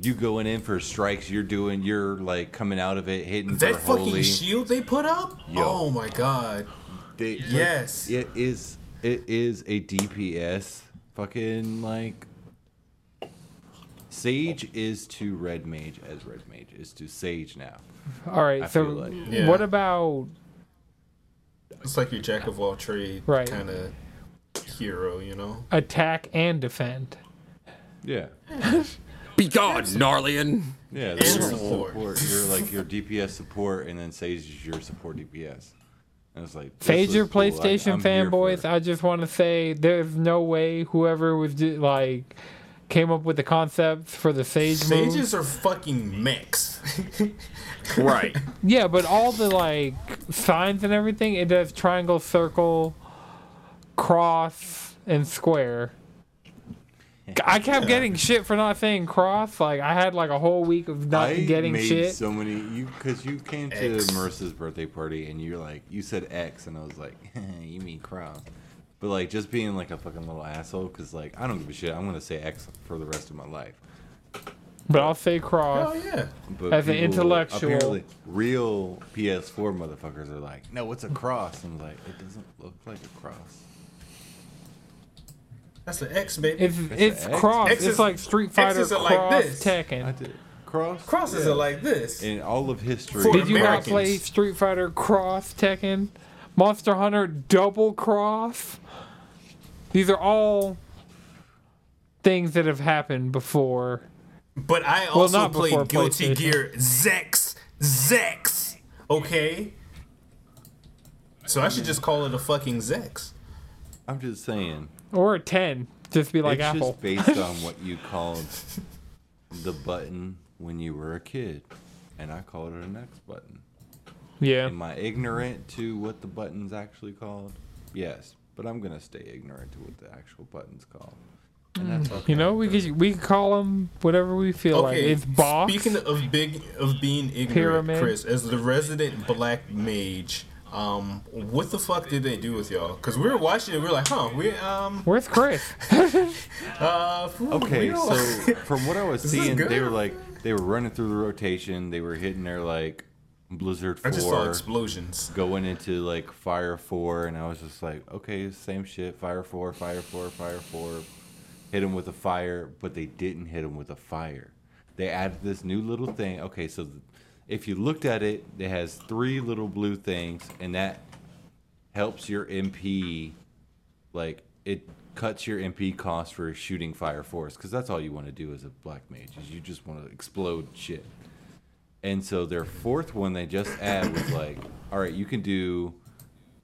You going in for strikes, you're doing, you're like coming out of it, hitting That fucking holy. shield they put up? Yo. Oh my god. They, Yes. it is. It is a DPS. Fucking like. Sage is to Red Mage as Red Mage is to Sage now. All right, I so feel like- Yeah. what about It's like your jack of all trade Right. kind of hero, you know? attack and defend? Yeah. Be gone, Narlian. Yeah, And those are support. support. You're like your DPS support, and then Sage is your support DPS. And it's like this Sage your looks cool. I- PlayStation I'm here for fanboys. I just want to say there's no way whoever was like came up with the concept for the Sage move. Sages are fucking mechs. Right. Yeah, but all the like signs and everything, it does triangle, circle, cross, and square. I kept getting shit for not saying cross. Like I had like a whole week of not I getting made shit. so many you because you came to X. Marissa's birthday party and you're like you said X and I was like you mean cross, but like just being like a fucking little asshole because like I don't give a shit. I'm gonna say X for the rest of my life. but I'll say cross. Oh yeah. But As an people- intellectual- apparently, real PS4 motherfuckers are like, no, it's a cross. I'm like, it doesn't look like a cross. That's an X, baby. It's it's X. cross. X it's like Street Fighter X's are cross like this. I Tekken. did cross. Crosses Yeah. are like this. in all of history. For Did you not Americans. play Street Fighter Cross Tekken? Monster Hunter Double Cross? These are all things that have happened before. But I also not before played Guilty Gear Zex. Zex. Okay? So I should just call it a fucking Zex. I'm just saying. Or a 10. Just be like it's Apple. just based on what you called the button when you were a kid, and I called it an X button. Yeah. Am I ignorant to what the button's actually called? Yes, but I'm gonna stay ignorant to what the actual button's called. And that's okay. You know, we could we could call them whatever we feel like. Okay, It's box. speaking of big of being ignorant, Pyramid. Chris, as the resident black mage, Um, what the fuck did they do with y'all? Cause we were watching it, we are like, huh, we um, Where's Chris? uh, Okay, so from what I was seeing, they were like they were running through the rotation. They were hitting their like Blizzard I just saw explosions. going into like Fire four, and I was just like, okay, same shit. Fire four, Fire four, Fire four. Hit him with a fire, but they didn't hit him with a fire. They added this new little thing. Okay, so if you looked at it, it has three little blue things, and that helps your MP like it cuts your MP cost for shooting fire fours because that's all you want to do as a black mage is you just want to explode shit. And so their fourth one they just add was like, all right, you can do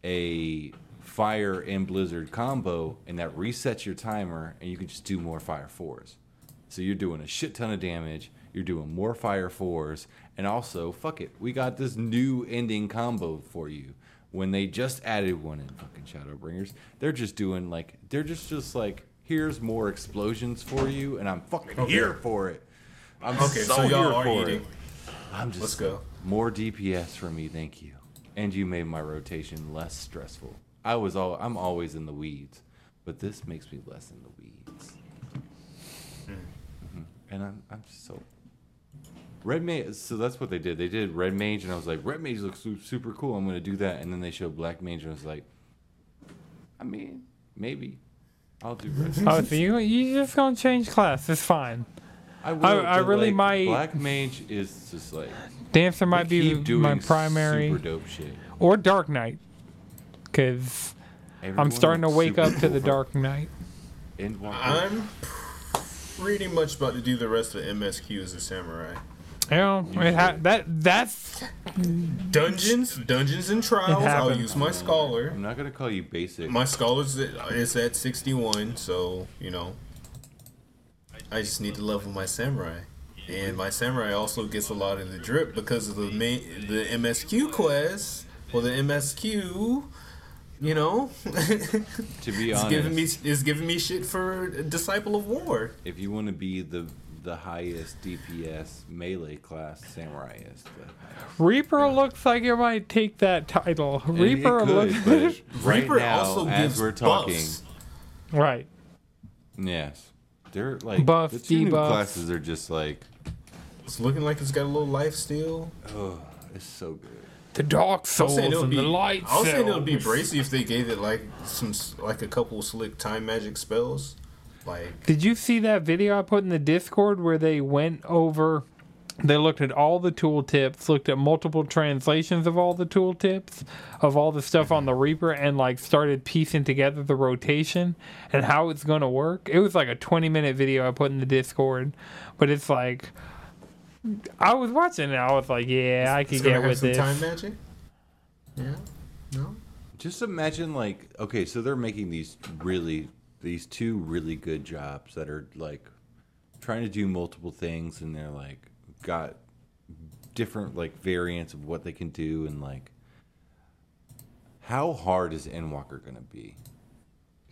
a fire and blizzard combo, and that resets your timer, and you can just do more fire fours. So you're doing a shit ton of damage. You're doing more fire fours, and also, fuck it, we got this new ending combo for you. When they just added one in fucking Shadowbringers, they're just doing like they're just just like here's more explosions for you, and I'm fucking Okay. here for it. I'm Okay, so, so y'all here are for eating. it. I'm just Let's go. more DPS for me, thank you. And you made my rotation less stressful. I was all I'm always in the weeds, but this makes me less in the weeds. Mhm. And I'm I'm so Red Mage. So that's what they did. They did Red Mage, and I was like, Red Mage looks super cool. I'm gonna do that. And then they showed Black Mage, and I was like, I mean, maybe I'll do Red. Mage. oh, so you you just gonna change class? It's fine. I, will, I but, really like, might- Black Mage is just like Dancer might be my primary super dope shit. or Dark Knight, because I'm starting to wake up to the Dark Knight. I'm pretty much about to do the rest of MSQ as a samurai. You know, it ha- that that's Dungeons, dungeons and trials. I'll use my scholar. I'm not gonna call you basic. My scholar's is at 61, so you know. I just need to level my samurai, and my samurai also gets a lot of the drip because of the main the MSQ quest. Well, the MSQ, you know, to be it's honest, giving me is giving me shit for Disciple of War. if you want to be the the highest DPS melee class, samurai is the. Reaper looks like it might take that title. And Reaper could, looks but right Reaper now, also as gives we're talking, buffs. right. yes, they're like Buff, the two new debuff. classes are just like, It's looking like it's got a little life steal. oh, it's so good. The dark I souls saying it would and be. the light I was saying it would be cells. bracy if they gave it like some s- like a couple slick time magic spells. Like Did you see that video I put in the Discord where they went over? They looked at all the tooltips, looked at multiple translations of all the tooltips, of all the stuff on the Reaper, and like started piecing together the rotation and how it's going to work. It was like a 20 minute video I put in the Discord, but it's like. I was watching it. I was like, "Yeah, I could get have with some this." time magic. Yeah. No. Just imagine like okay, so they're making these really these two really good jobs that are like trying to do multiple things and they're like got different like variants of what they can do and like how hard is Endwalker gonna be?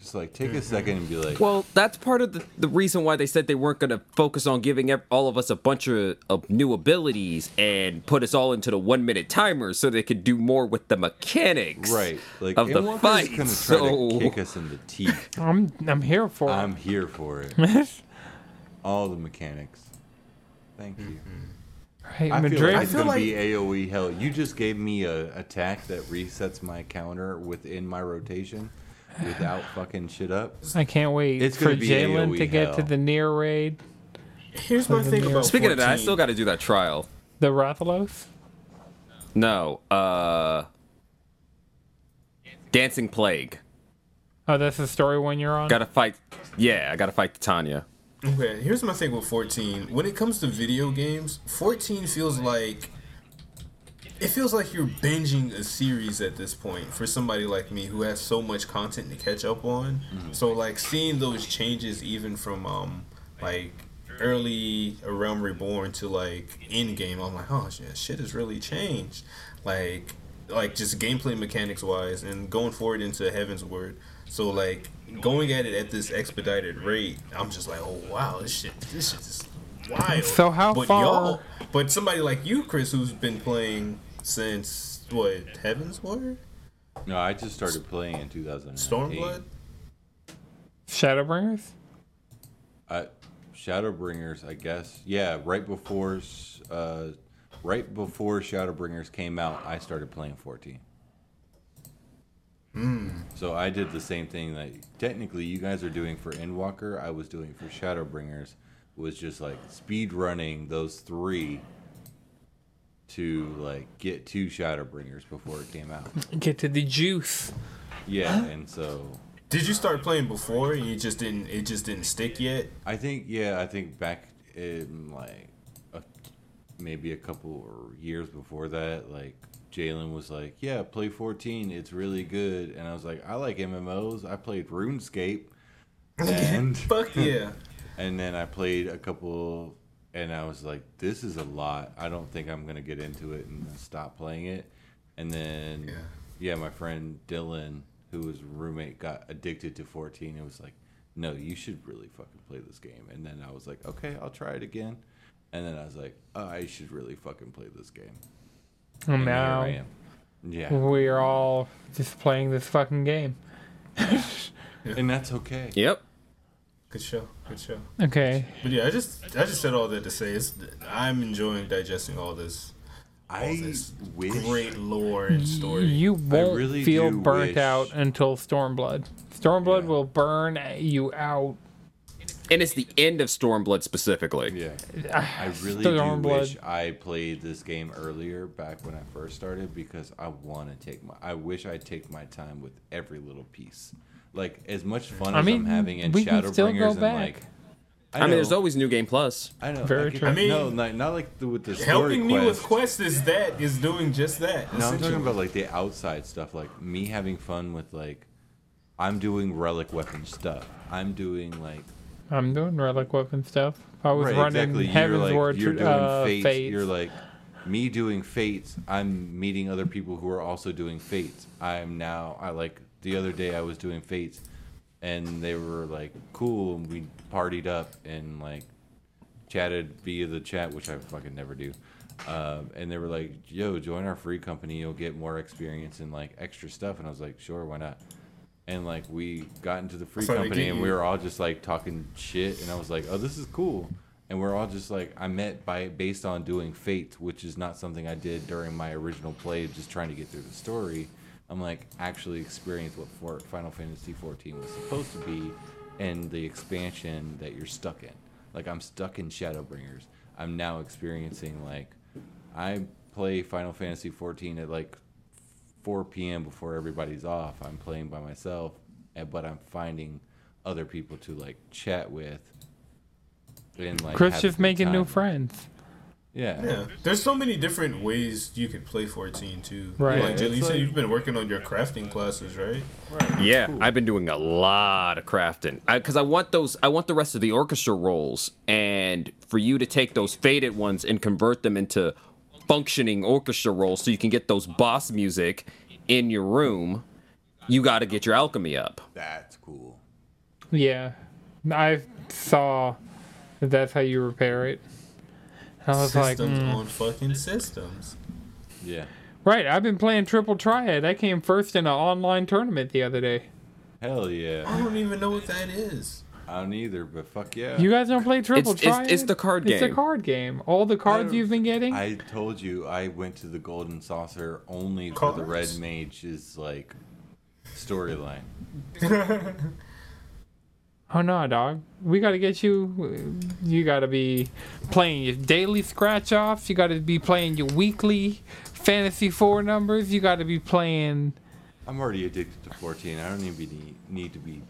Just like take a second and be like Well, that's part of the, the reason why they said they weren't going to focus on giving ev- all of us a bunch of, of new abilities and put us all into the one minute timer so they could do more with the mechanics Right. Like of the Endwalker's fight. gonna try So to kick us in the teeth. I'm I'm here for it. I'm here for it. All the mechanics. Thank you. Hey, I feel Madrid. like it's I feel gonna like- be AOE hell. You just gave me a attack that resets my counter within my rotation without fucking shit up. I can't wait It's for Jalen to get to the Nier raid, Here's my thing about. speaking of that, I still got to do that trial. the Rathalos. No, uh, Dancing Plague. Oh, that's the story one you're on. Got to fight. Yeah, I got to fight Titania. Okay, here's my thing with 14. When it comes to video games, 14 feels like it feels like you're binging a series at this point for somebody like me who has so much content to catch up on. So like seeing those changes even from um like early A Realm Reborn to like end game, I'm like, oh shit, shit has really changed. Like like just gameplay mechanics wise and going forward into Heavensward. So like going at it at this expedited rate, I'm just like, oh wow, this shit, this shit is wild. So how but far- Y'all, but somebody like you, Chris, who's been playing since what Heavensward? No, I just started playing in 2008. Stormblood. Shadowbringers. Uh, Shadowbringers, I guess. Yeah, right before, uh, right before Shadowbringers came out, I started playing 14. Mm. So I did the same thing that technically you guys are doing for Endwalker. I was doing for Shadowbringers. Was just like speed running those three to like get to Shadowbringers before it came out. Get to the juice. Yeah, and so Did you start playing before and you just didn't? It just didn't stick yet. I think yeah, I think back in like a, maybe a couple or years before that, like Jalen was like, "Yeah, play 14. It's really good." And I was like, "I like MMOs. I played RuneScape." And Fuck yeah. and then I played a couple and I was like, "This is a lot. I don't think I'm going to get into it and stop playing it." And then Yeah. yeah, my friend Dylan, who was a roommate, got addicted to 14. It was like, no, you should really fucking play this game. And then I was like, okay, I'll try it again. And then I was like, oh, I should really fucking play this game. And And now I am. Yeah, we're all just playing this fucking game. and that's okay. Yep. Good show. Good show. Okay. But yeah, I just I just said all that to say is I'm enjoying digesting all this all I this wish. great lore and story. You won't really feel burnt wish- out until Stormblood. Stormblood Yeah. will burn you out. And it's the end of Stormblood specifically. Yeah, I really do wish I played this game earlier, back when I first started, because I want to take my. I wish I'd take my time with every little piece. Like as much fun I as mean, I'm having in we can still Shadowbringers and back. like. I, mean, there's always New Game Plus. I know. Very I, get- true. I mean, no, not, not like the, with the story Helping me with quest. quest is that is doing just that. No, I'm talking about like the outside stuff, like me having fun with like, I'm doing relic weapon stuff. I'm doing like I'm doing relic weapon stuff. I was right, running exactly. You're Heaven's like Word you're doing uh, fates. Fates. You're like me doing fates. I'm meeting other people who are also doing fates. I'm now. I like the other day I was doing fates, and they were like cool, and we partied up and like chatted via the chat, which I fucking never do. Um, and they were like, "Yo, join our free company. You'll get more experience and like extra stuff." And I was like, "Sure, why not?" And like we got into the free company, and we were all just like talking shit. And I was like, "Oh, this is cool." And we're all just like, I met by based on doing Fate, which is not something I did during my original play, just trying to get through the story. I'm like actually experience what for Final Fantasy 14 was supposed to be, and the expansion that you're stuck in. Like I'm stuck in Shadowbringers. I'm now experiencing like I play Final Fantasy 14 at like 4 p.m. before everybody's off. I'm playing by myself, and- but I'm finding other people to like chat with. And like Chris have a just making new friends. Yeah. Yeah, there's so many different ways you could play 14 too. Right. Like, Yeah, you said like- you've been working on your crafting classes, right? Yeah, I've been doing a lot of crafting because I, want those. I want the rest of the orchestra roles, and for you to take those faded ones and convert them into functioning orchestra roles, so you can get those boss music in your room. You got to get your alchemy up. That's cool. Yeah, I saw that that's how you repair it. I was like, systems mm. on fucking systems. Yeah. right. I've been playing Triple Triad. I came first in an online tournament the other day. Hell yeah. I don't even know what that is. I don't either, but fuck yeah. You guys don't play Triple It's- it's- Triad? it's the card game. It's a card game. All the cards you've been getting. I told you I went to the Golden Saucer only for the Red Cards? Mage's like storyline. Oh no, dog. We gotta get you. You gotta be playing your daily scratch offs. You gotta be playing your weekly fantasy four numbers. You gotta be playing. I'm already addicted to 14. I don't even need, need to be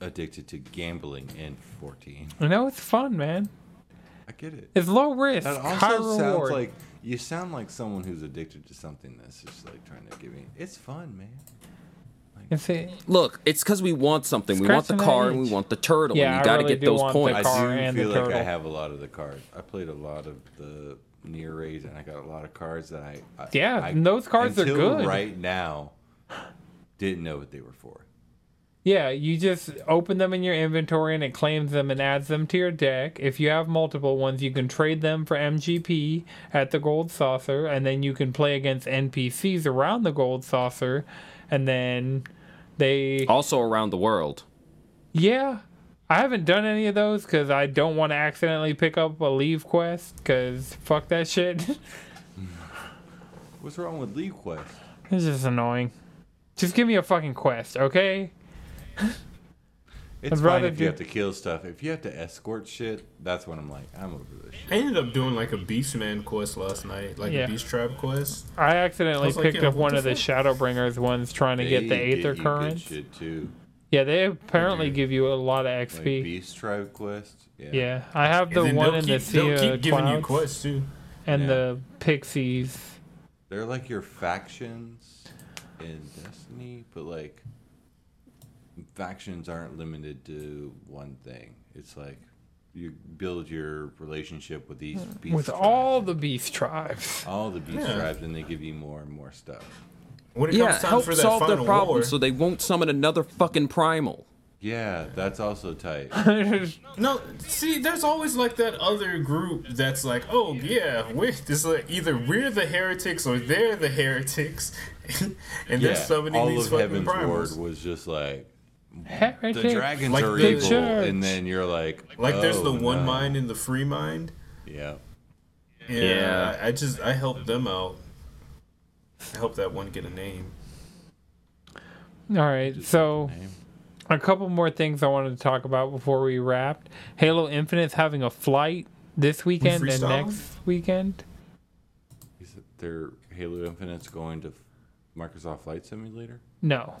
addicted to gambling in 14. I know it's fun, man. I get it. It's low risk, That high also sounds reward. like you sound like someone who's addicted to something that's just like trying to give me. It's fun, man. It's a, Look, it's because we want something. we want the car and we want the turtle, Yeah, and I you got to really get do those want the points. I car do and the feel like I have a lot of the cards. I played a lot of the Nier raids, and I got a lot of cards that I. I Yeah, I, and those cards are until good. Right now, didn't know what they were for. Yeah, you just open them in your inventory and it claims them and adds them to your deck. If you have multiple ones, you can trade them for MGP at the Gold Saucer, and then you can play against NPCs around the Gold Saucer, and then they. Also around the world. Yeah, I haven't done any of those because I don't want to accidentally pick up a leve quest because fuck that shit. What's wrong with leve Quest? it's just annoying. Just give me a fucking quest, okay? It's I'd fine rather if do- you have to kill stuff. If you have to escort shit, that's when I'm like, I'm over this shit. I ended up doing like a Beastman quest last night, like Yeah. a Beast Tribe quest. I accidentally I was like, picked yeah, up one of the fuck? Shadowbringers ones trying to get the They Aether you good Currents. shit too. Yeah, they apparently do. give you a lot of Like XP. Beast Tribe Quest. Yeah. yeah, I have the one in the keep, they'll Sea keep of giving you quests too. and Yeah. the Pixies. They're like your factions in Destiny, but like factions aren't limited to one thing. It's like you build your relationship with these hmm. beast With tribes, all the beast tribes. all the beast Yeah. tribes, and they give you more and more stuff. When it Yeah, comes time help for that solve their final problem war, so they won't summon another fucking primal. Yeah, that's also tight. No, see, there's always like that other group that's like, oh yeah, we're this like either we're the heretics or they're the heretics, and they're yeah, summoning all these of fucking Heaven's primals. Ward was just like the dragons Like are the evil, church. and then you're like, Like there's oh, the one no. mind and the free mind. Yeah, Yeah, Yeah. I, I just I helped them out. I helped that one get a name. All right, Just so a couple more things I wanted to talk about before we wrapped. Halo Infinite's having a flight this weekend and next weekend. Is it their Halo Infinite's going to Microsoft Flight Simulator? No.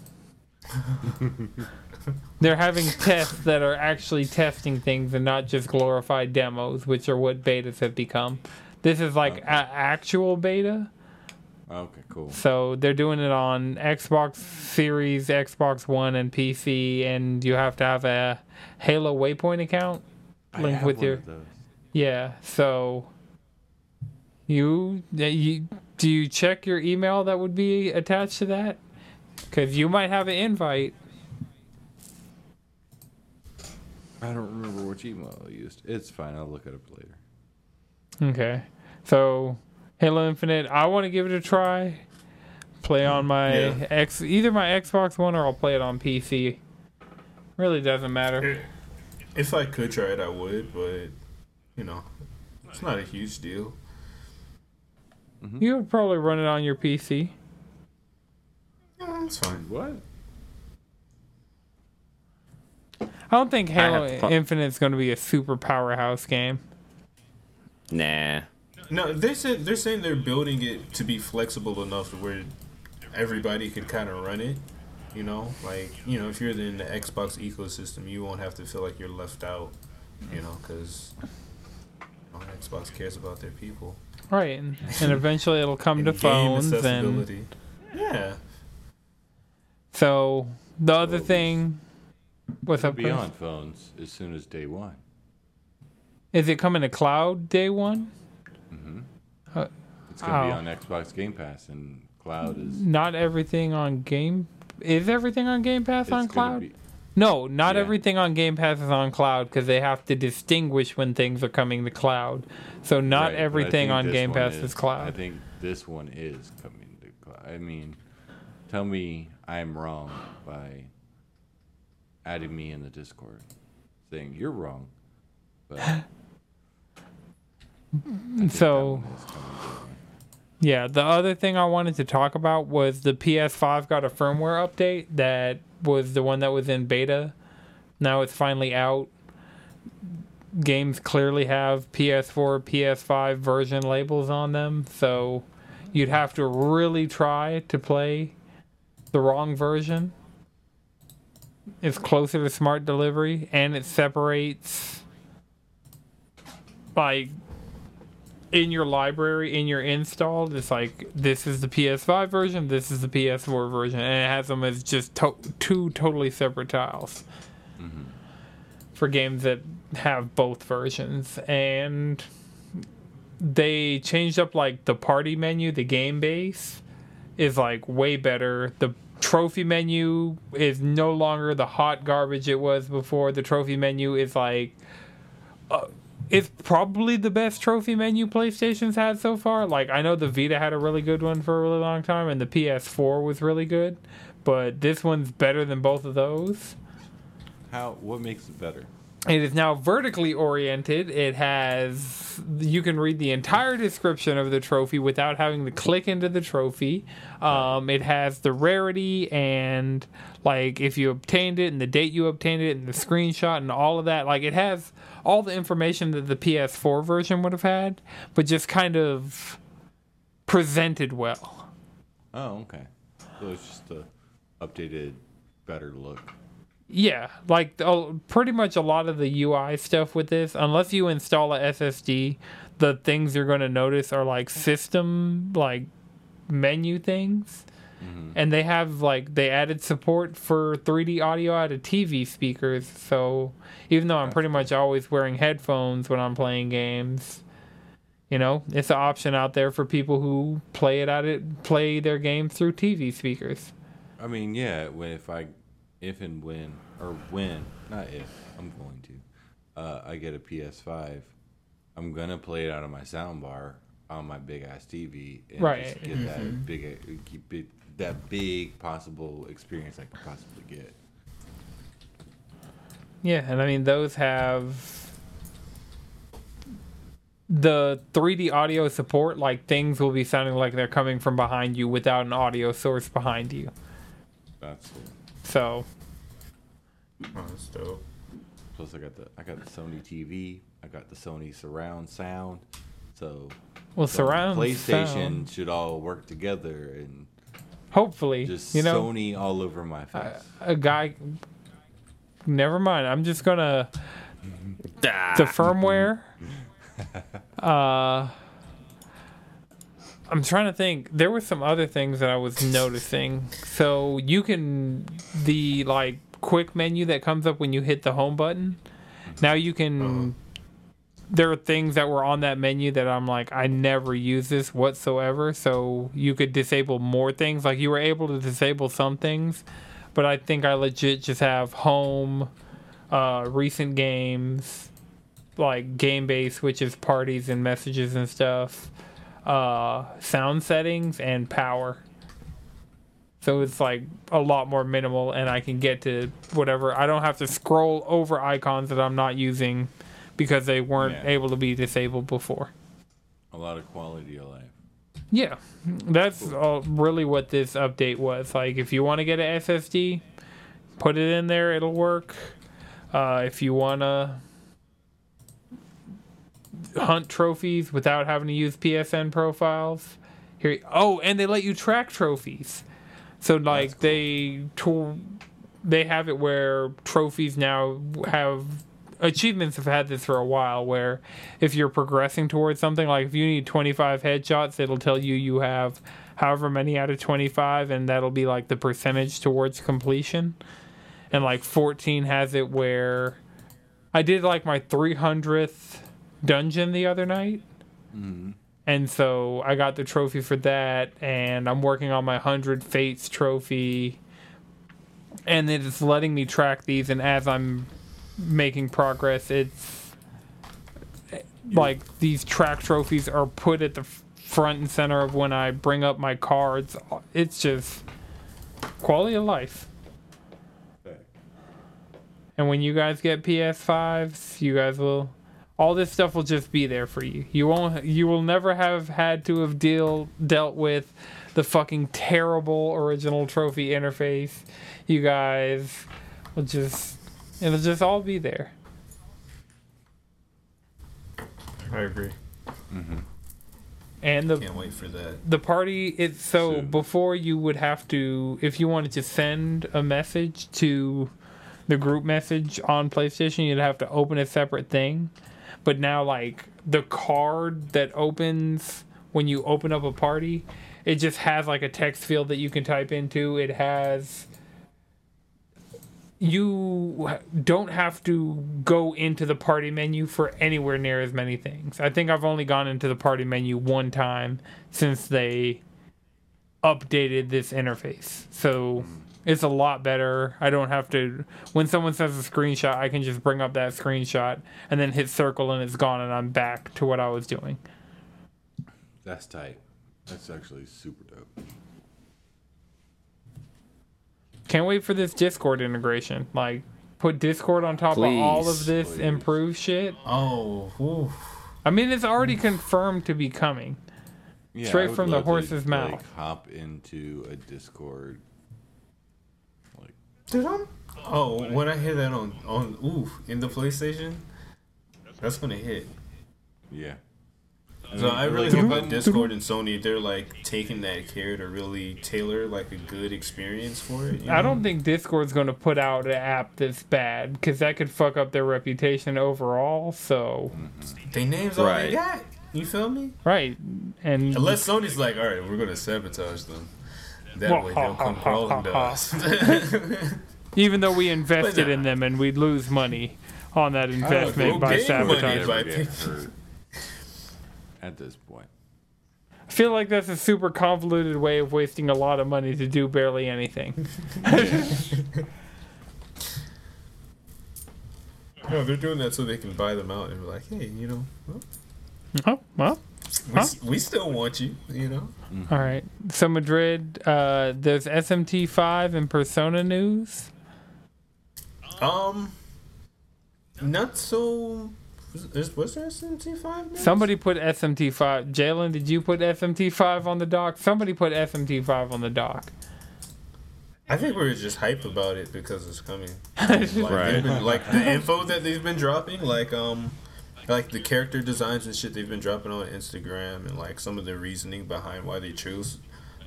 They're having tests that are actually testing things and not just glorified demos, which are what betas have become. This is like Okay. a- actual beta. Okay, cool. So they're doing it on Xbox Series, Xbox One, and PC, and you have to have a Halo Waypoint account. I Link have with one your- of those. Yeah. So you, you do you check your email that would be attached to that? Because you might have an invite. I don't remember which email I used. It's fine. I'll look it up later. Okay. So Halo Infinite, I want to give it a try. Play on my Yeah. X, either my Xbox One or I'll play it on PC. Really doesn't matter. If I could try it, I would, but you know, it's not a huge deal. Mm-hmm. You would probably run it on your PC. Yeah, it's fine. What? I don't think Halo have. Infinite is going to be a super powerhouse game. Nah. No, they said they're saying they're building it to be flexible enough where everybody can kind of run it. You know, like you know, if you're in the Xbox ecosystem, you won't have to feel like you're left out. You know, because Xbox cares about their people. Right, and, and eventually it'll come to phones and. Yeah. So the other So- thing what's It'll up be on phones as soon as day one. Is it coming to cloud day one? Mm-hmm. Uh, it's gonna be Oh. on Xbox Game Pass, and cloud is. Not everything on game is everything on Game Pass it's on cloud? be- No, not Yeah. everything on Game Pass is on cloud because they have to distinguish when things are coming to cloud. So not Right, everything on Game Pass is, I cloud. I think this one is coming to cloud. I mean, tell me I'm wrong by adding me in the Discord, saying you're wrong. But I So- one is coming day one. Yeah, the other thing I wanted to talk about was the PS5 got a firmware update that was the one that was in beta. Now it's finally out. Games clearly have PS4, PS5 version labels on them, so you'd have to really try to play the wrong version. It's closer to smart delivery and it separates like in your library, in your install, it's like this is the PS5 version, this is the PS4 version, and it has them as just to- two totally separate tiles mm-hmm. for games that have both versions. And they changed up like the party menu, the game base is like way better. The trophy menu is no longer the hot garbage it was before. The trophy menu is like uh, it's probably the best trophy menu PlayStation's had so far. Like I know the Vita had a really good one for a really long time, and the PS4 was really good, but this one's better than both of those. How? What makes it better? It is now vertically oriented. It has you can read the entire description of the trophy without having to click into the trophy. Um, it has the rarity and like if you obtained it and the date you obtained it and the screenshot and all of that. Like it has all the information that the PS4 version would have had, but just kind of presented well. Oh, okay. So it's just a updated, better look. Yeah, like uh, pretty much a lot of the UI stuff with this, unless you install a SSD, the things you're going to notice are like system like menu things. And they have like they added support for 3D audio out of TV speakers. So even though I'm pretty much always wearing headphones when I'm playing games, you know, it's an option out there for people who play it out it play their games through TV speakers. I mean, yeah. When if I, if and when or when, not if, I'm going to, uh, I get a PS5, I'm gonna play it out of my soundbar on my big ass TV and Right. just get that big, keep it, that big possible experience I could possibly get. Yeah, and I mean those have the 3D audio support. Like things will be sounding like they're coming from behind you without an audio source behind you. That's cool. So Oh, that's dope. Plus, I got the I got the Sony TV. I got the Sony surround sound. So well, so surround PlayStation sound, should all work together and hopefully, just you know, Sony all over my face. a guy. Never mind. I'm just gonna the firmware. Uh, I'm trying to think. There were some other things that I was noticing. So you can the like quick menu that comes up when you hit the home button. Now you can. There are things that were on that menu that I'm like, I never use this whatsoever. So you could disable more things. Like you were able to disable some things, but I think I legit just have home, uh, recent games, like game base, which is parties and messages and stuff, uh, sound settings and power. So it's like a lot more minimal, and I can get to whatever. I don't have to scroll over icons that I'm not using because they weren't Yeah. able to be disabled before. A lot of quality of life. Yeah, that's uh, really what this update was. Like, if you want to get an SSD, put it in there; it'll work. Uh, if you want to hunt trophies without having to use PSN profiles, here. Oh, and they let you track trophies. So like they to, they have it where trophies now have achievements have had this for a while where if you're progressing towards something like if you need 25 headshots it'll tell you you have however many out of 25 and that'll be like the percentage towards completion and like 14 has it where i did like my 300th dungeon the other night. And so i got the trophy for that and i'm working on my 100 fates trophy. And it's letting me track these and as i'm making progress it's like these track trophies are put at the front and center of when i bring up my cards. It's just quality of life. And when you guys get ps5s you guys will all this stuff will just be there for you you won't you will never have had to have deal dealt with the fucking terrible original trophy interface you guys will just it'll just all be there I agree. Mm-hmm. and the Can't wait for that. the party it's so Soon. before you would have to if you wanted to send a message to the group message on PlayStation you'd have to open a separate thing but now like the card that opens when you open up a party it just has like a text field that you can type into it has you don't have to go into the party menu for anywhere near as many things. I think I've only gone into the party menu one time since they updated this interface. So mm. It's a lot better. I don't have to when someone says a screenshot, I can just bring up that screenshot and then hit circle and it's gone and I'm back to what I was doing. That's tight. That's actually super dope. Can't wait for this Discord integration. Like put Discord on top of all of this Please. improved shit. Oh, oof. I mean, it's already confirmed to be coming. Yeah, Straight from the love to, horse's like, mouth. hop into a Discord. Like, Dude, I'm. Oh, when I hear that on on oof in the PlayStation, that's gonna hit. yeah. So I really like, hope that Discord and Sony they're like taking that care to really tailor like a good experience for it. you I know? don't think Discord's going to put out an app that's bad because that could fuck up their reputation overall. So, mm-hmm. They names all Right. they got. You feel me? right. And Unless Sony's like, all right, we're gonna sabotage them. That Well, way they'll come crawling to us. even though we invested in them and we'd lose money on that investment by gain sabotage. by get picking- hurt at this point. I feel like that's a super convoluted way of wasting a lot of money to do barely anything. no, they're doing that so they can buy them out and be like, hey, you know, well, oh, well, we, Huh? we still want you, you know. all right. So, Madrid, uh, there's SMT5 and Persona news. Um, not so. Was, was there SMT five? Somebody put SMT5. Jalen, did you put SMT5 on the dock? Somebody put SMT5 on the dock. I think we were just hype about it because it's coming. Like, Right. been- like the info that they've been dropping, like um, like the character designs and shit they've been dropping on Instagram, and like some of the reasoning behind why they choose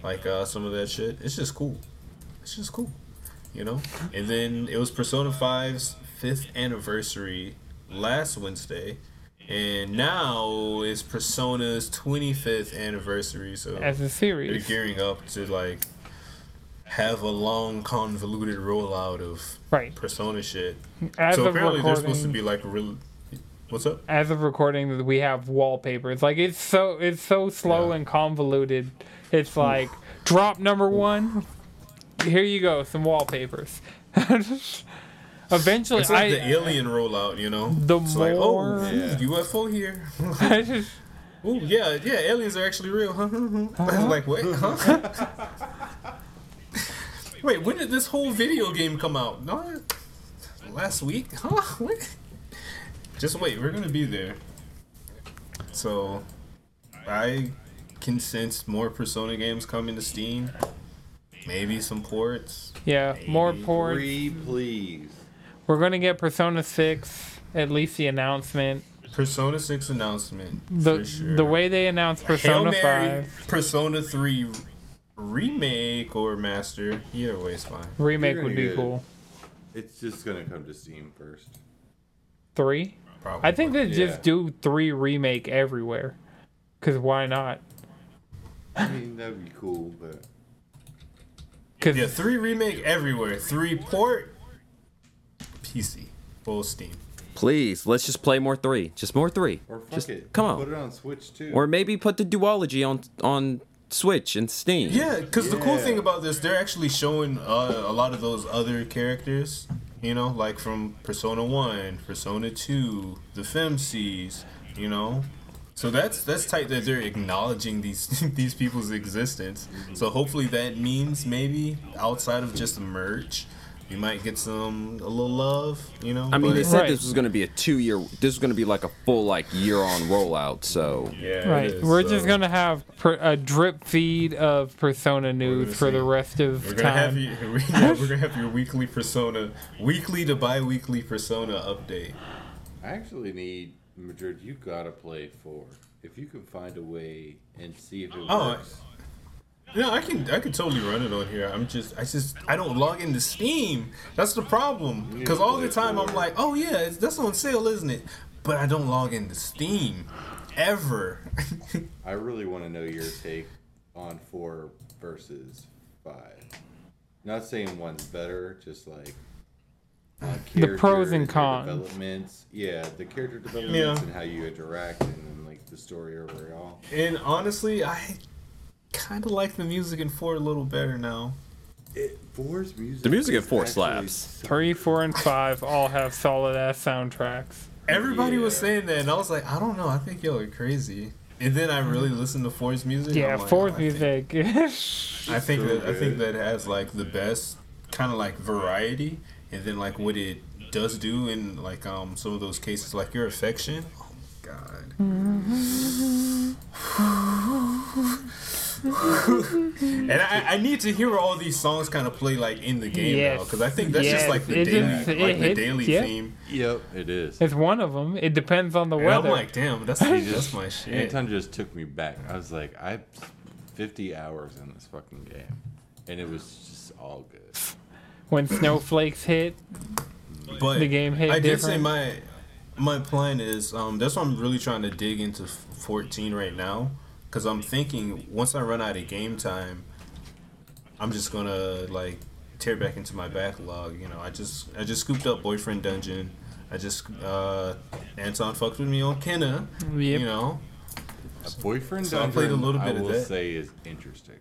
like uh, some of that shit. It's just cool. It's just cool, you know. And then it was Persona 5's fifth anniversary last Wednesday. And now it's Persona's 25th anniversary, so As a series, they're gearing up to like have a long convoluted rollout of Right. persona shit As so apparently they're supposed to be like real what's up as of recording, we have wallpapers. Like it's so it's so slow Yeah. and convoluted. It's like drop number one. Here you go, some wallpapers. Eventually, it's like I the alien rollout you know the it's more like oh Yeah. ufo here oh yeah yeah aliens are actually real huh uh-huh. like what huh wait when did this whole video game come out no last week huh what? Just wait we're gonna be there so i can sense more persona games coming to steam maybe some ports yeah, more ports. Three, please. We're gonna get Persona Six. At least the announcement. Persona 6 announcement. The for sure. the way they announced Hail Persona Mary, Five Persona 3 remake or master. Either way is fine. remake would be get- cool. It's just gonna come to Steam first. Three. Probably. I think they Yeah. just do three remake everywhere. Cause why not? I mean, that'd be cool, but Cause Yeah, 3 remake everywhere. 3 port, PC. Full Steam. Please, let's just play more three. Just more three. or fuck just it. come on. Put it on Switch too. Or maybe put the duology on on Switch and Steam. Yeah, because the cool thing about this, they're actually showing uh, a lot of those other characters, you know, like from Persona 1, Persona 2, the FemCs, you know. So that's that's tight that they're acknowledging these these people's existence. So hopefully that means maybe outside of just a merch, you might get some a little love, you know. I mean, but- they said Right. this was going to be a two-year. This was going to be like a full like year-on rollout. So yeah, right, is, we're so just gonna have per, a drip feed of Persona news gonna for the rest of We're gonna have time. you. Yeah, we're gonna have your weekly Persona, weekly to bi-weekly Persona update. I actually need Madrid. You gotta play four. If you can find a way and see if it Oh, works. No, I can I can totally run it on here. I'm just I just I don't log into Steam. That's the problem. Because all the time I'm like, oh yeah, it's, that's on sale, isn't it? But I don't log into Steam ever. I really want to know your take on four versus five. Not saying one's better, just like uh, The pros and cons. Developments, yeah, the character developments Yeah. and how you interact, and then like the story overall. and honestly, I kind of like the music in four a little better now. It, four's music. The music in four actually slaps. so- Three, four, and five all have solid ass soundtracks. Everybody was saying that, and I was like, I don't know. I think y'all are crazy. And then I really listened to Four's music. Yeah, I'm like, fourth I think- music. I think so that I think that has like the best kind of like variety, and then like what it does do in like um some of those cases, like your affection. Oh my God. and I, I need to hear all these songs kind of play like in the game now because I think that's Yes, just like the it daily just- like the hits- daily yeah. theme. Yep, it is. it's one of them. It depends on the And I'm weather. like, damn, that's that's my shit. Anton just took me back. I was like, I 50 hours in this fucking game, and it was just all good. when snowflakes hit, But The game hit I did say my my plan is um that's why I'm really trying to dig into 14 right now because I'm thinking once I run out of game time, I'm just gonna like tear back into my backlog. You know, I just I just scooped up Boyfriend Dungeon. I just uh Anton fucked with me on Kena. Yep. You know, A boyfriend So I dungeon, played a little bit I of will that. say is interesting.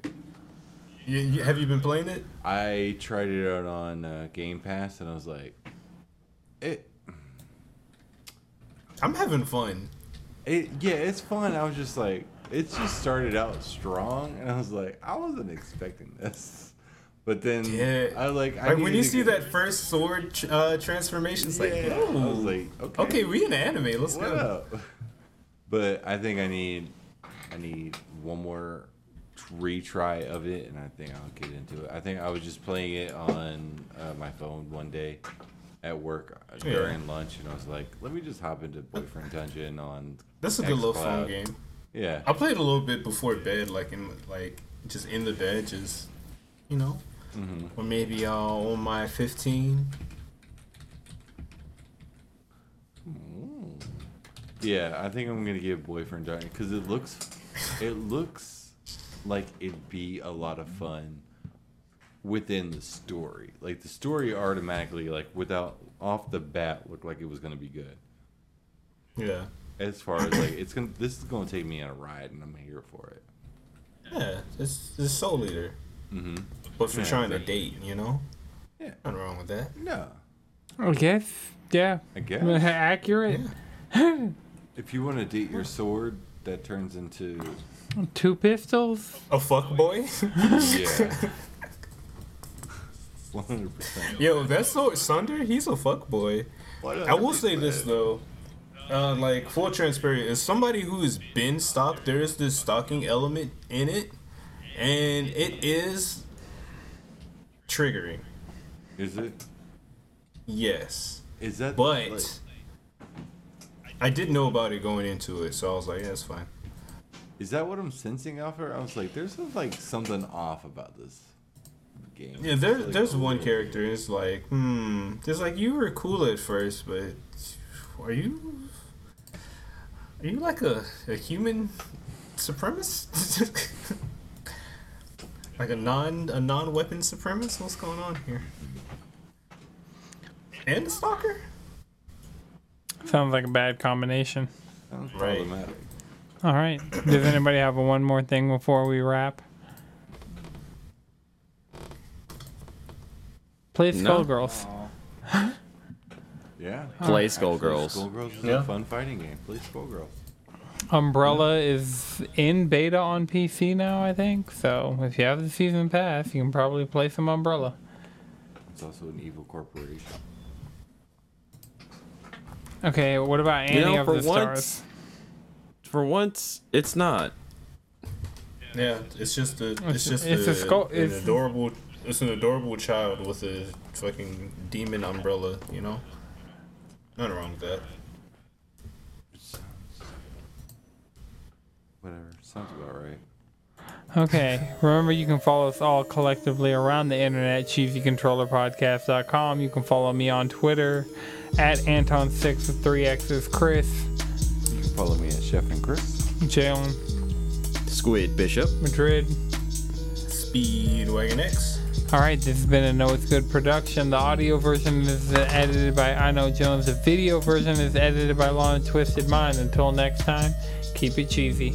you, you, have you been playing it? I tried it out on uh, Game Pass, and I was like, it, I'm having fun. it, yeah, it's fun. I was just like, it just started out strong, and I was like, I wasn't expecting this, but then Yeah. I like, I Like when you see that first sword uh, transformation, it's like, yeah, I was like, okay, okay, we in anime. Let's what go. up? But I think I need, I need one more retry of it, and I think I'll get into it. I think I was just playing it on uh, my phone one day at work uh, Yeah. during lunch, and I was like, let me just hop into Boyfriend Dungeon on. That's a good little xCloud. fun game. Yeah. I played a little bit before bed, like in like just in the bed, just you know, hmm or maybe uh, on my 15. Yeah, I think I'm gonna give Boyfriend Dungeon because it looks, it looks like it'd be a lot of fun within the story. Like the story automatically, like without off the bat, looked like it was gonna be good. Yeah, As far as like it's gonna, this is gonna take me on a ride, and I'm here for it. yeah, it's it's Soul leader. Mm-hmm. but for Yeah, trying to date, you know, Yeah. nothing wrong with that. No, I guess. Yeah. I guess Accurate. if you want to date your sword, that turns into Two pistols. A fuck boy, yeah. One hundred percent. yo, that's so Sunder. He's a fuck boy. I will say this though. Uh, like full transparent, as somebody who has been stalked, there is this stalking element in it, and it is triggering. Is it? Yes, Is that? but like- I didn't know about it going into it, so I was like, yeah, it's fine. Is that what I'm sensing off her? I was like, there's like something off about this game. Yeah, there, like, there's one character. It's like, hmm. It's like you were cool at first, but are you? Are you like a, a human supremacist? like a non a non weapon supremacist? What's going on here? And a stalker? Sounds like a bad combination. Sounds Right. problematic. All right. Does anybody have one more thing before we wrap? Play No. Skullgirls. Yeah. Play Actually, Skullgirls. Skullgirls is Yeah. a fun fighting game. Play Skullgirls. Umbrella is in beta on PC now, I think. So if you have the season pass, you can probably play some Umbrella. It's also an evil corporation. Okay, what about Annie You know, of for the once- Stars? For once, it's not. Yeah, it's just a It's- it's just it's a a, skull- an it's- adorable it's an adorable child with a fucking demon umbrella, you know? Nothing wrong with that. Whatever. Sounds about right. Okay. Remember, you can follow us all collectively around the internet, cheesycontrollerpodcast.com. You can follow me on Twitter at Anton6 with three X's, Chris, You can follow me at Chef and Chris. Jalen, Squid Bishop. Madrid. Speedwagon X. All right, this has been a No It's Good production. The audio version is edited by I Know Jones. The video version is edited by Lana Twisted Mind. Until next time, keep it cheesy.